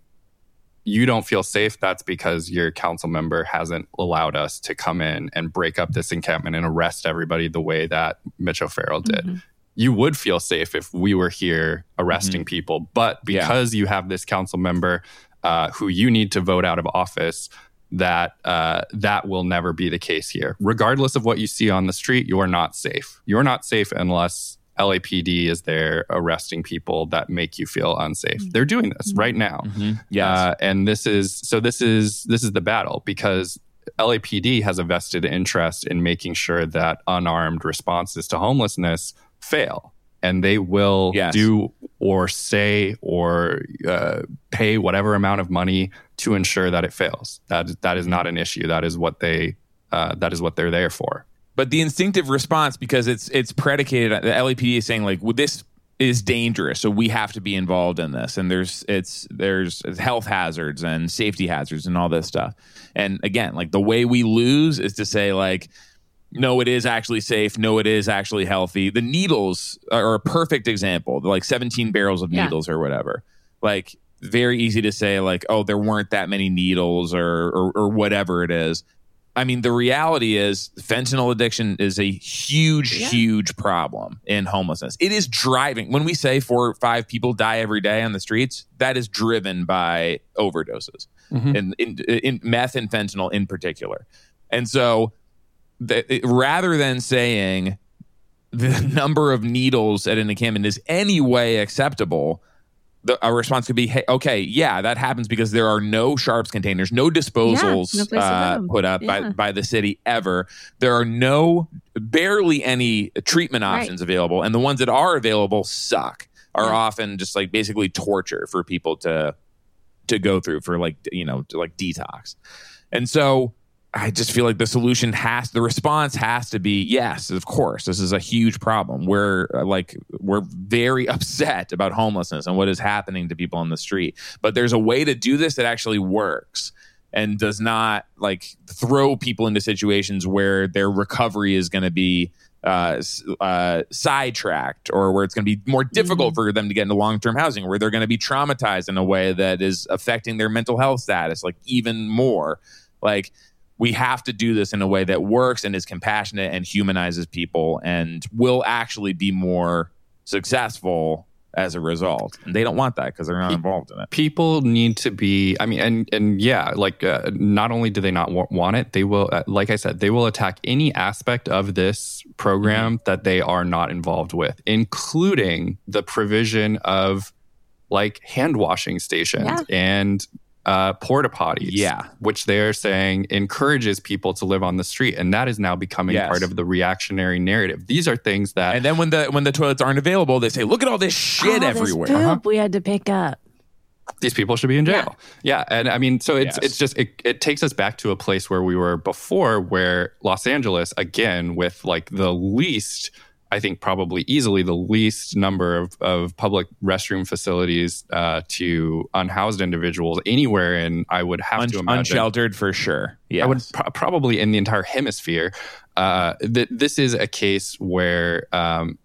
you don't feel safe. That's because your council member hasn't allowed us to come in and break up this encampment and arrest everybody the way that mitch o'farrell did. Mm-hmm you would feel safe if we were here arresting mm-hmm. people. But because yeah. you have this council member uh, who you need to vote out of office, that uh, that will never be the case here. Regardless of what you see on the street, you are not safe. You are not safe unless LAPD is there arresting people that make you feel unsafe. Mm-hmm. They're doing this right now. Mm-hmm. Yes. Uh, and this is so this is this is the battle because LAPD has a vested interest in making sure that unarmed responses to homelessness fail and they will yes. do or say or uh, pay whatever amount of money to ensure that it fails. That that is not an issue. That is what they uh, that is what they're there for. But the instinctive response, because it's it's predicated, the LAPD is saying like, well, this is dangerous, so we have to be involved in this. And there's it's there's health hazards and safety hazards and all this stuff. And again, like the way we lose is to say like no, it is actually safe. No, it is actually healthy. The needles are a perfect example. Like 17 barrels of needles yeah. or whatever. Like very easy to say like, oh, there weren't that many needles or, or, or whatever it is. I mean, the reality is fentanyl addiction is a huge, yeah. huge problem in homelessness. It is driving. When we say four or five people die every day on the streets, that is driven by overdoses mm-hmm. in, in, in meth and fentanyl in particular. And so rather than saying the [laughs] number of needles at an encampment is any way acceptable, the, a response could be, hey, okay, yeah, that happens because there are no sharps containers, no disposals yeah, no uh, put up yeah. by, by the city ever. There are no, barely any treatment options right. available. And the ones that are available suck, are yeah. often just like basically torture for people to to go through for like, you know, like detox. And so I just feel like the solution has the response has to be yes, of course. This is a huge problem. We're uh, like we're very [laughs] upset about homelessness and what is happening to people on the street. But there's a way to do this that actually works and does not like throw people into situations where their recovery is going to be uh, uh, sidetracked or where it's going to be more difficult mm-hmm. for them to get into long-term housing where they're going to be traumatized in a way that is affecting their mental health status like even more like we have to do this in a way that works and is compassionate and humanizes people and will actually be more successful as a result and they don't want that because they're not involved in it people need to be i mean and and yeah like uh, not only do they not want it they will uh, like i said they will attack any aspect of this program mm-hmm. that they are not involved with including the provision of like hand washing stations yeah. and uh, porta potties. Yeah. Which they're saying encourages people to live on the street. And that is now becoming yes. part of the reactionary narrative. These are things that And then when the when the toilets aren't available, they say, look at all this shit all everywhere. This poop uh-huh. we had to pick up. These people should be in jail. Yeah. yeah. And I mean, so it's yes. it's just it, it takes us back to a place where we were before where Los Angeles, again, with like the least I think probably easily the least number of, of public restroom facilities uh, to unhoused individuals anywhere in, I would have Un- to imagine. Unsheltered for sure. Yeah. I would probably in the entire hemisphere. Uh, th- this is a case where um,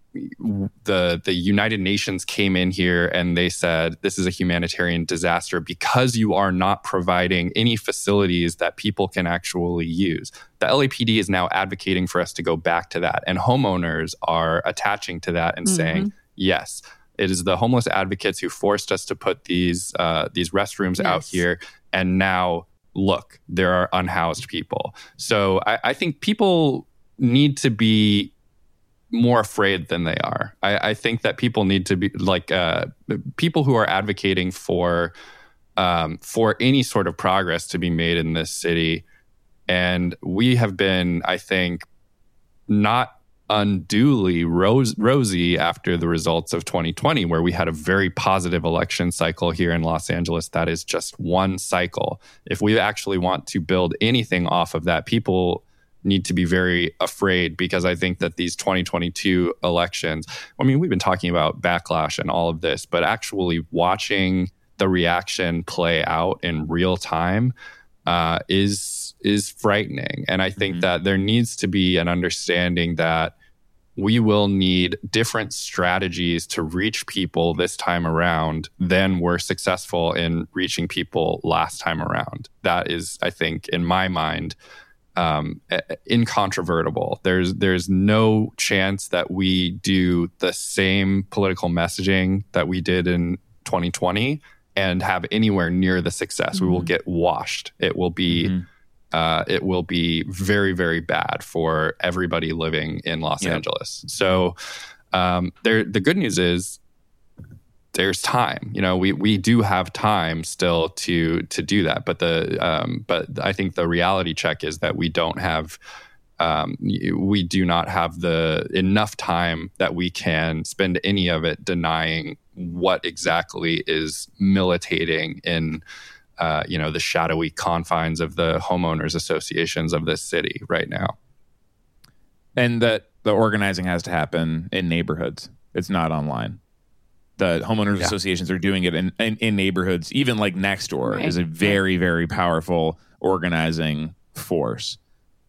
the the United Nations came in here and they said this is a humanitarian disaster because you are not providing any facilities that people can actually use. The LAPD is now advocating for us to go back to that, and homeowners are attaching to that and mm-hmm. saying yes. It is the homeless advocates who forced us to put these uh, these restrooms yes. out here, and now look, there are unhoused people. So I, I think people need to be more afraid than they are. I, I think that people need to be like uh, people who are advocating for um, for any sort of progress to be made in this city. And we have been, I think, not unduly rose, rosy after the results of 2020, where we had a very positive election cycle here in Los Angeles. That is just one cycle. If we actually want to build anything off of that, people need to be very afraid because I think that these 2022 elections, I mean, we've been talking about backlash and all of this, but actually watching the reaction play out in real time uh, is is frightening. And I think mm-hmm. that there needs to be an understanding that we will need different strategies to reach people this time around than were successful in reaching people last time around. That is, I think, in my mind, um, incontrovertible. There's there's no chance that we do the same political messaging that we did in 2020 and have anywhere near the success. Mm-hmm. We will mm-hmm. get washed. It will be. Mm-hmm uh, it will be very, very bad for everybody living in Los Angeles. So, um, there, the good news is there's time. You know, we we do have time still to to do that. But the um, but I think the reality check is that we don't have. Um, we do not have the enough time that we can spend any of it denying what exactly is militating in uh, you know the shadowy confines of the homeowners associations of this city right now and that the organizing has to happen in neighborhoods it's not online the homeowners yeah. associations are doing it in, in, in, neighborhoods even like next door right. is a very very powerful organizing force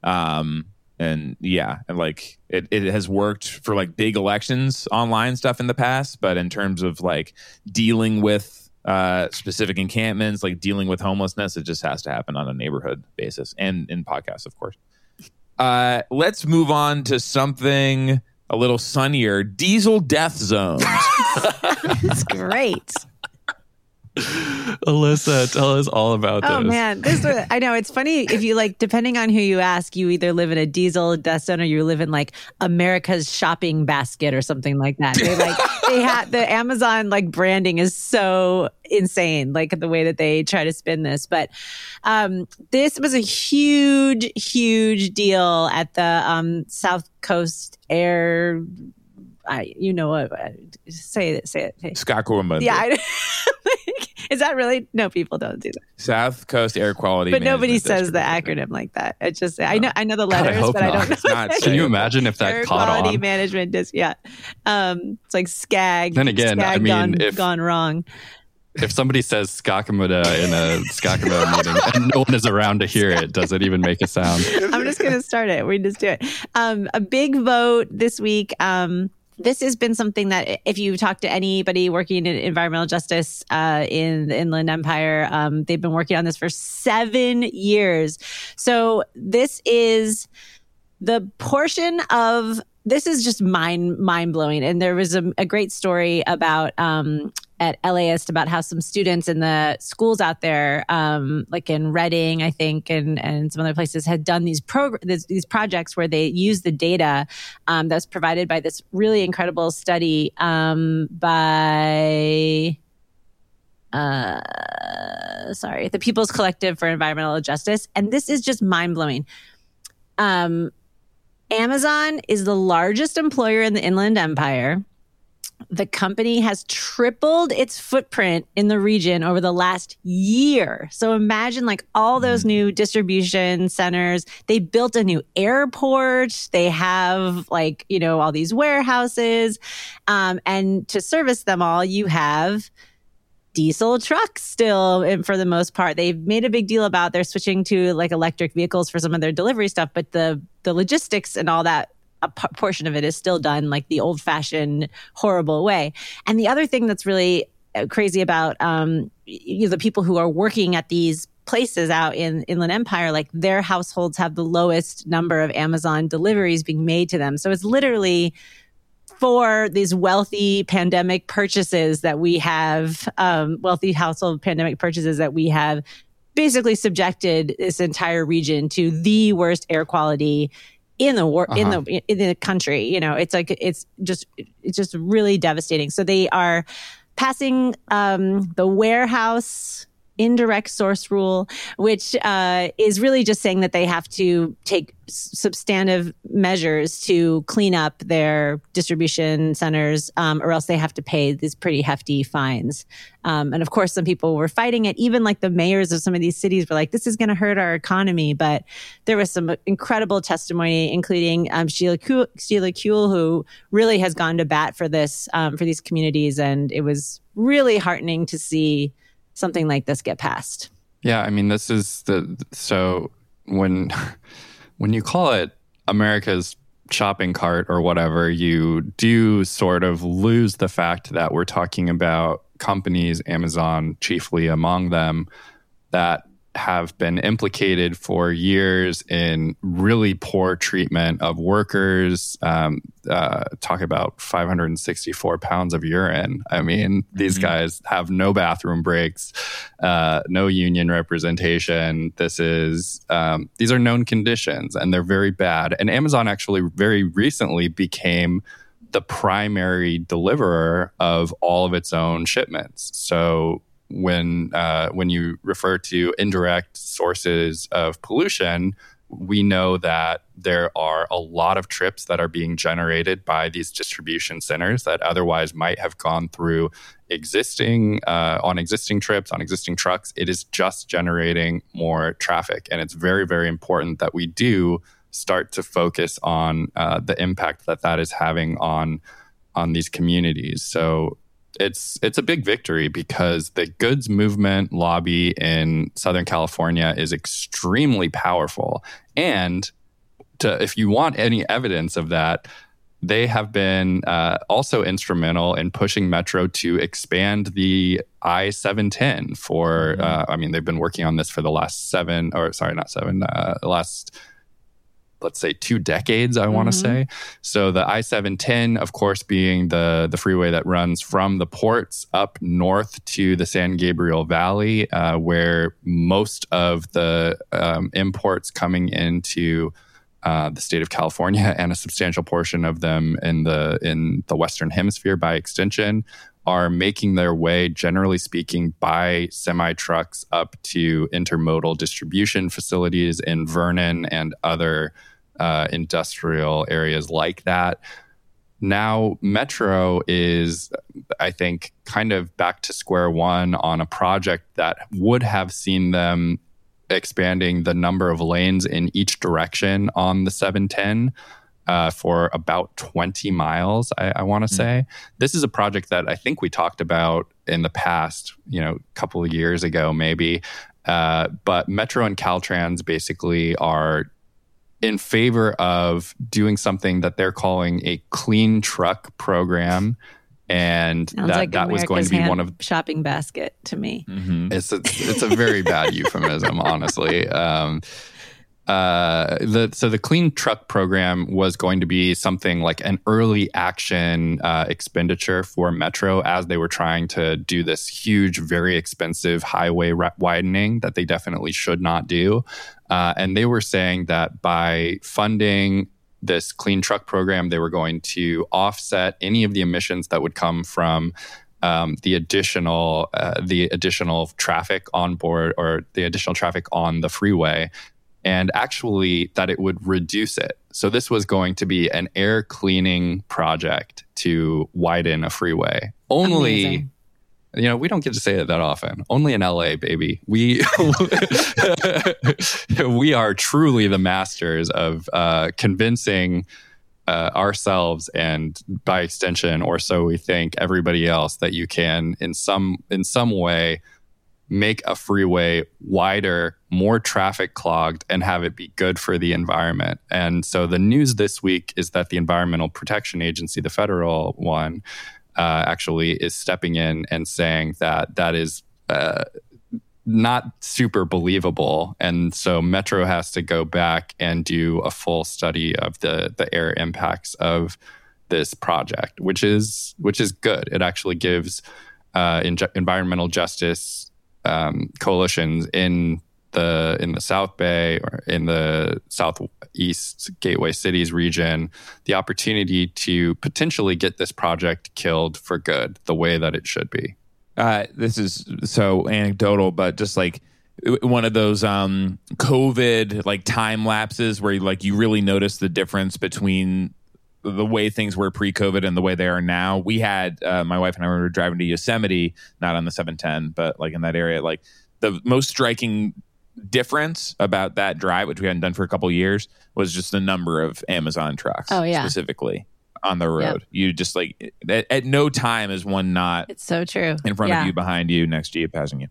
um and yeah and like it, it has worked for like big elections online stuff in the past but in terms of like dealing with uh, specific encampments, like dealing with homelessness. It just has to happen on a neighborhood basis and in podcasts, of course. Uh, let's move on to something a little sunnier diesel death zones. [laughs] That's great. Alyssa, tell us all about oh, this. Oh man, this was, I know it's funny if you like depending on who you ask, you either live in a diesel death zone or you live in like America's shopping basket or something like that. They like they had the Amazon like branding is so insane, like the way that they try to spin this. But um, this was a huge, huge deal at the um, South Coast Air I, you know what? Uh, say it. Say it. Skakuamunda. Yeah. I, [laughs] is that really? No, people don't do that. South Coast Air Quality. But nobody says the acronym like that. It's just I know I know the letters, God, I but not. I don't know. Not, can you imagine if that Air caught quality on? management is yeah. Um, it's like SCAG. Then again, SCAG I mean, gone, if, gone wrong. If somebody says Skakamada in a Skakamada [laughs] meeting and no one is around to hear it, does it even make a sound? I'm just going to start it. We just do it. Um, a big vote this week. Um, this has been something that if you talk to anybody working in environmental justice uh, in the Inland Empire, um, they've been working on this for seven years. So this is the portion of this is just mind mind blowing. And there was a, a great story about um, at LAist about how some students in the schools out there, um, like in Redding, I think, and and some other places, had done these progr- these projects where they use the data um, that's provided by this really incredible study um, by. Uh, sorry, the People's Collective for Environmental Justice, and this is just mind blowing. Um, Amazon is the largest employer in the Inland Empire the company has tripled its footprint in the region over the last year. So imagine like all those mm. new distribution centers. They built a new airport. They have like, you know, all these warehouses. Um, and to service them all, you have diesel trucks still and for the most part they've made a big deal about they're switching to like electric vehicles for some of their delivery stuff but the the logistics and all that a p- portion of it is still done like the old fashioned horrible way. And the other thing that's really uh, crazy about um, you know, the people who are working at these places out in Inland Empire, like their households have the lowest number of Amazon deliveries being made to them. So it's literally for these wealthy pandemic purchases that we have, um, wealthy household pandemic purchases that we have basically subjected this entire region to the worst air quality in the war uh-huh. in the in the country. You know, it's like it's just it's just really devastating. So they are passing um, the warehouse indirect source rule, which uh, is really just saying that they have to take substantive measures to clean up their distribution centers, um, or else they have to pay these pretty hefty fines. Um, and of course, some people were fighting it. Even like the mayors of some of these cities were like, "This is going to hurt our economy." But there was some incredible testimony, including um, Sheila, Kuehl, Sheila Kuehl, who really has gone to bat for this um, for these communities, and it was really heartening to see something like this get passed. Yeah, I mean, this is the so when [laughs] when you call it America's shopping cart or whatever, you do sort of lose the fact that we're talking about companies, Amazon chiefly among them, that have been implicated for years in really poor treatment of workers. Um, uh, talk about 564 pounds of urine. I mean, these mm-hmm. guys have no bathroom breaks, uh, no union representation. This is um, these are known conditions, and they're very bad. And Amazon actually very recently became the primary deliverer of all of its own shipments. So when uh, when you refer to indirect sources of pollution, we know that there are a lot of trips that are being generated by these distribution centers that otherwise might have gone through existing uh, on existing trips on existing trucks. It is just generating more traffic, and it's very very important that we do start to focus on uh, the impact that that is having on on these communities. So it's it's a big victory because the goods movement lobby in Southern California is extremely powerful. And to, if you want any evidence of that, they have been uh, also instrumental in pushing Metro to expand the I 710 for, mm-hmm. uh, I mean, they've been working on this for the last seven, or sorry, not seven, uh, the last let's say two decades i want to mm-hmm. say so the i-710 of course being the the freeway that runs from the ports up north to the san gabriel valley uh, where most of the um, imports coming into uh, the state of California [laughs] and a substantial portion of them in the in the Western Hemisphere by extension are making their way, generally speaking, by semi trucks up to intermodal distribution facilities in Vernon and other uh, industrial areas like that. Now, Metro is, I think, kind of back to square one on a project that would have seen them expanding the number of lanes in each direction on the 710 uh, for about 20 miles, I, I want to mm. say. This is a project that I think we talked about in the past, you know, a couple of years ago, maybe. Uh, but Metro and Caltrans basically are in favor of doing something that they're calling a clean truck program. And Sounds that, like that was going to be one of shopping basket to me. Mm-hmm. It's a, it's a very bad [laughs] euphemism, honestly. Um, uh, the so the clean truck program was going to be something like an early action uh, expenditure for Metro as they were trying to do this huge, very expensive highway widening that they definitely should not do. Uh, and they were saying that by funding this clean truck program, they were going to offset any of the emissions that would come from um, the additional uh, the additional traffic on board or the additional traffic on the freeway and actually that it would reduce it. So this was going to be an air cleaning project to widen a freeway. Only Amazing. you know, we don't get to say it that often. Only in LA, baby. We [laughs] we are truly the masters of uh, convincing uh, ourselves and by extension or so we think everybody else that you can in some in some way make a freeway wider, more traffic clogged, and have it be good for the environment. And so the news this week is that the Environmental Protection Agency, the federal one, uh, actually is stepping in and saying that that is. Uh, not super believable. And so Metro has to go back and do a full study of the the air impacts of this project, which is which is good. It actually gives uh, environmental justice um, coalitions in the in the South Bay or in the Southeast Gateway Cities region the opportunity to potentially get this project killed for good, the way that it should be. Uh, this is so anecdotal, but just like one of those um, COVID like time lapses where like you really notice the difference between the way things were pre-COVID and the way they are now. We had uh, my wife and I were driving to Yosemite, not on the 710, but like in that area. Like the most striking difference about that drive, which we hadn't done for a couple years, was just the number of Amazon trucks. Oh, yeah. specifically on the road. Yep. You just like at, at no time is one not It's so true. in front Yeah. of you, behind you, next to you, passing you.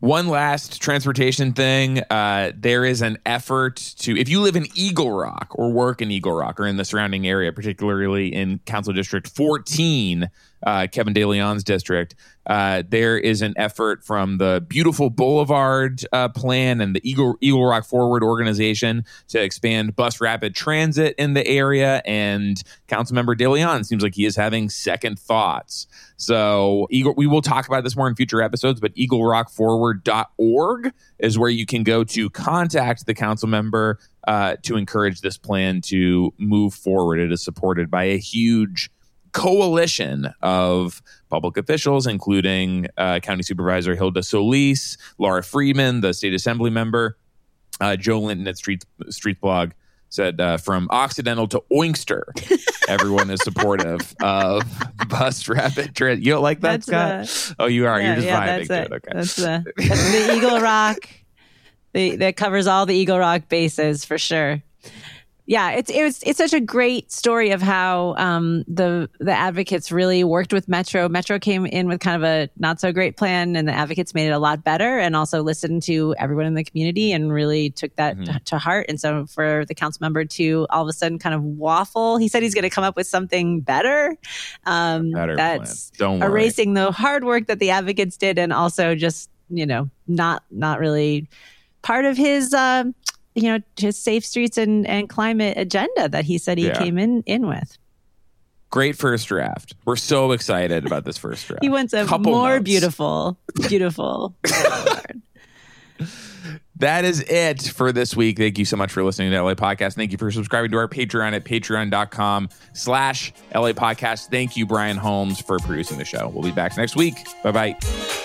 One last transportation thing. Uh, there is an effort to, if you live in Eagle Rock or work in Eagle Rock or in the surrounding area, particularly in Council District 14, uh, Kevin De Leon's district, uh, there is an effort from the Beautiful Boulevard uh, plan and the Eagle, Eagle Rock Forward organization to expand bus rapid transit in the area. And Councilmember De Leon seems like he is having second thoughts. So Eagle, we will talk about this more in future episodes, but eaglerockforward.org is where you can go to contact the council member uh, to encourage this plan to move forward. It is supported by a huge coalition of public officials, including uh, County Supervisor Hilda Solis, Laura Friedman, the state assembly member, uh, Joe Linton at Street Streetsblog said uh, from Occidental to Oinkster, [laughs] everyone is supportive of the bus rapid transit. You don't like that, That's, Scott? oh, you are. Yeah, You're just yeah, vibing that's to it. it. Okay. That's the, [laughs] that's the Eagle Rock. The, that covers all the Eagle Rock bases for sure. Yeah, it's it's it's such a great story of how um, the the advocates really worked with Metro. Metro came in with kind of a not so great plan, and the advocates made it a lot better, and also listened to everyone in the community and really took that Mhm. to, heart. And so, for the council member to all of a sudden kind of waffle, he said he's going to come up with something better. Um, Better that's plan. Don't worry. erasing the hard work that the advocates did and also just you know not not really part of his um you know his safe streets and and climate agenda that he said he Yeah. came in in with Great first draft. We're so excited about this first draft. he wants a Couple more notes. beautiful beautiful [laughs] That is it for this week. Thank you so much for listening to LA Podcast. Thank you for subscribing to our Patreon at patreon.com slash LA Podcast. Thank you, Brian Holmes, for producing the show. We'll be back next week. Bye bye.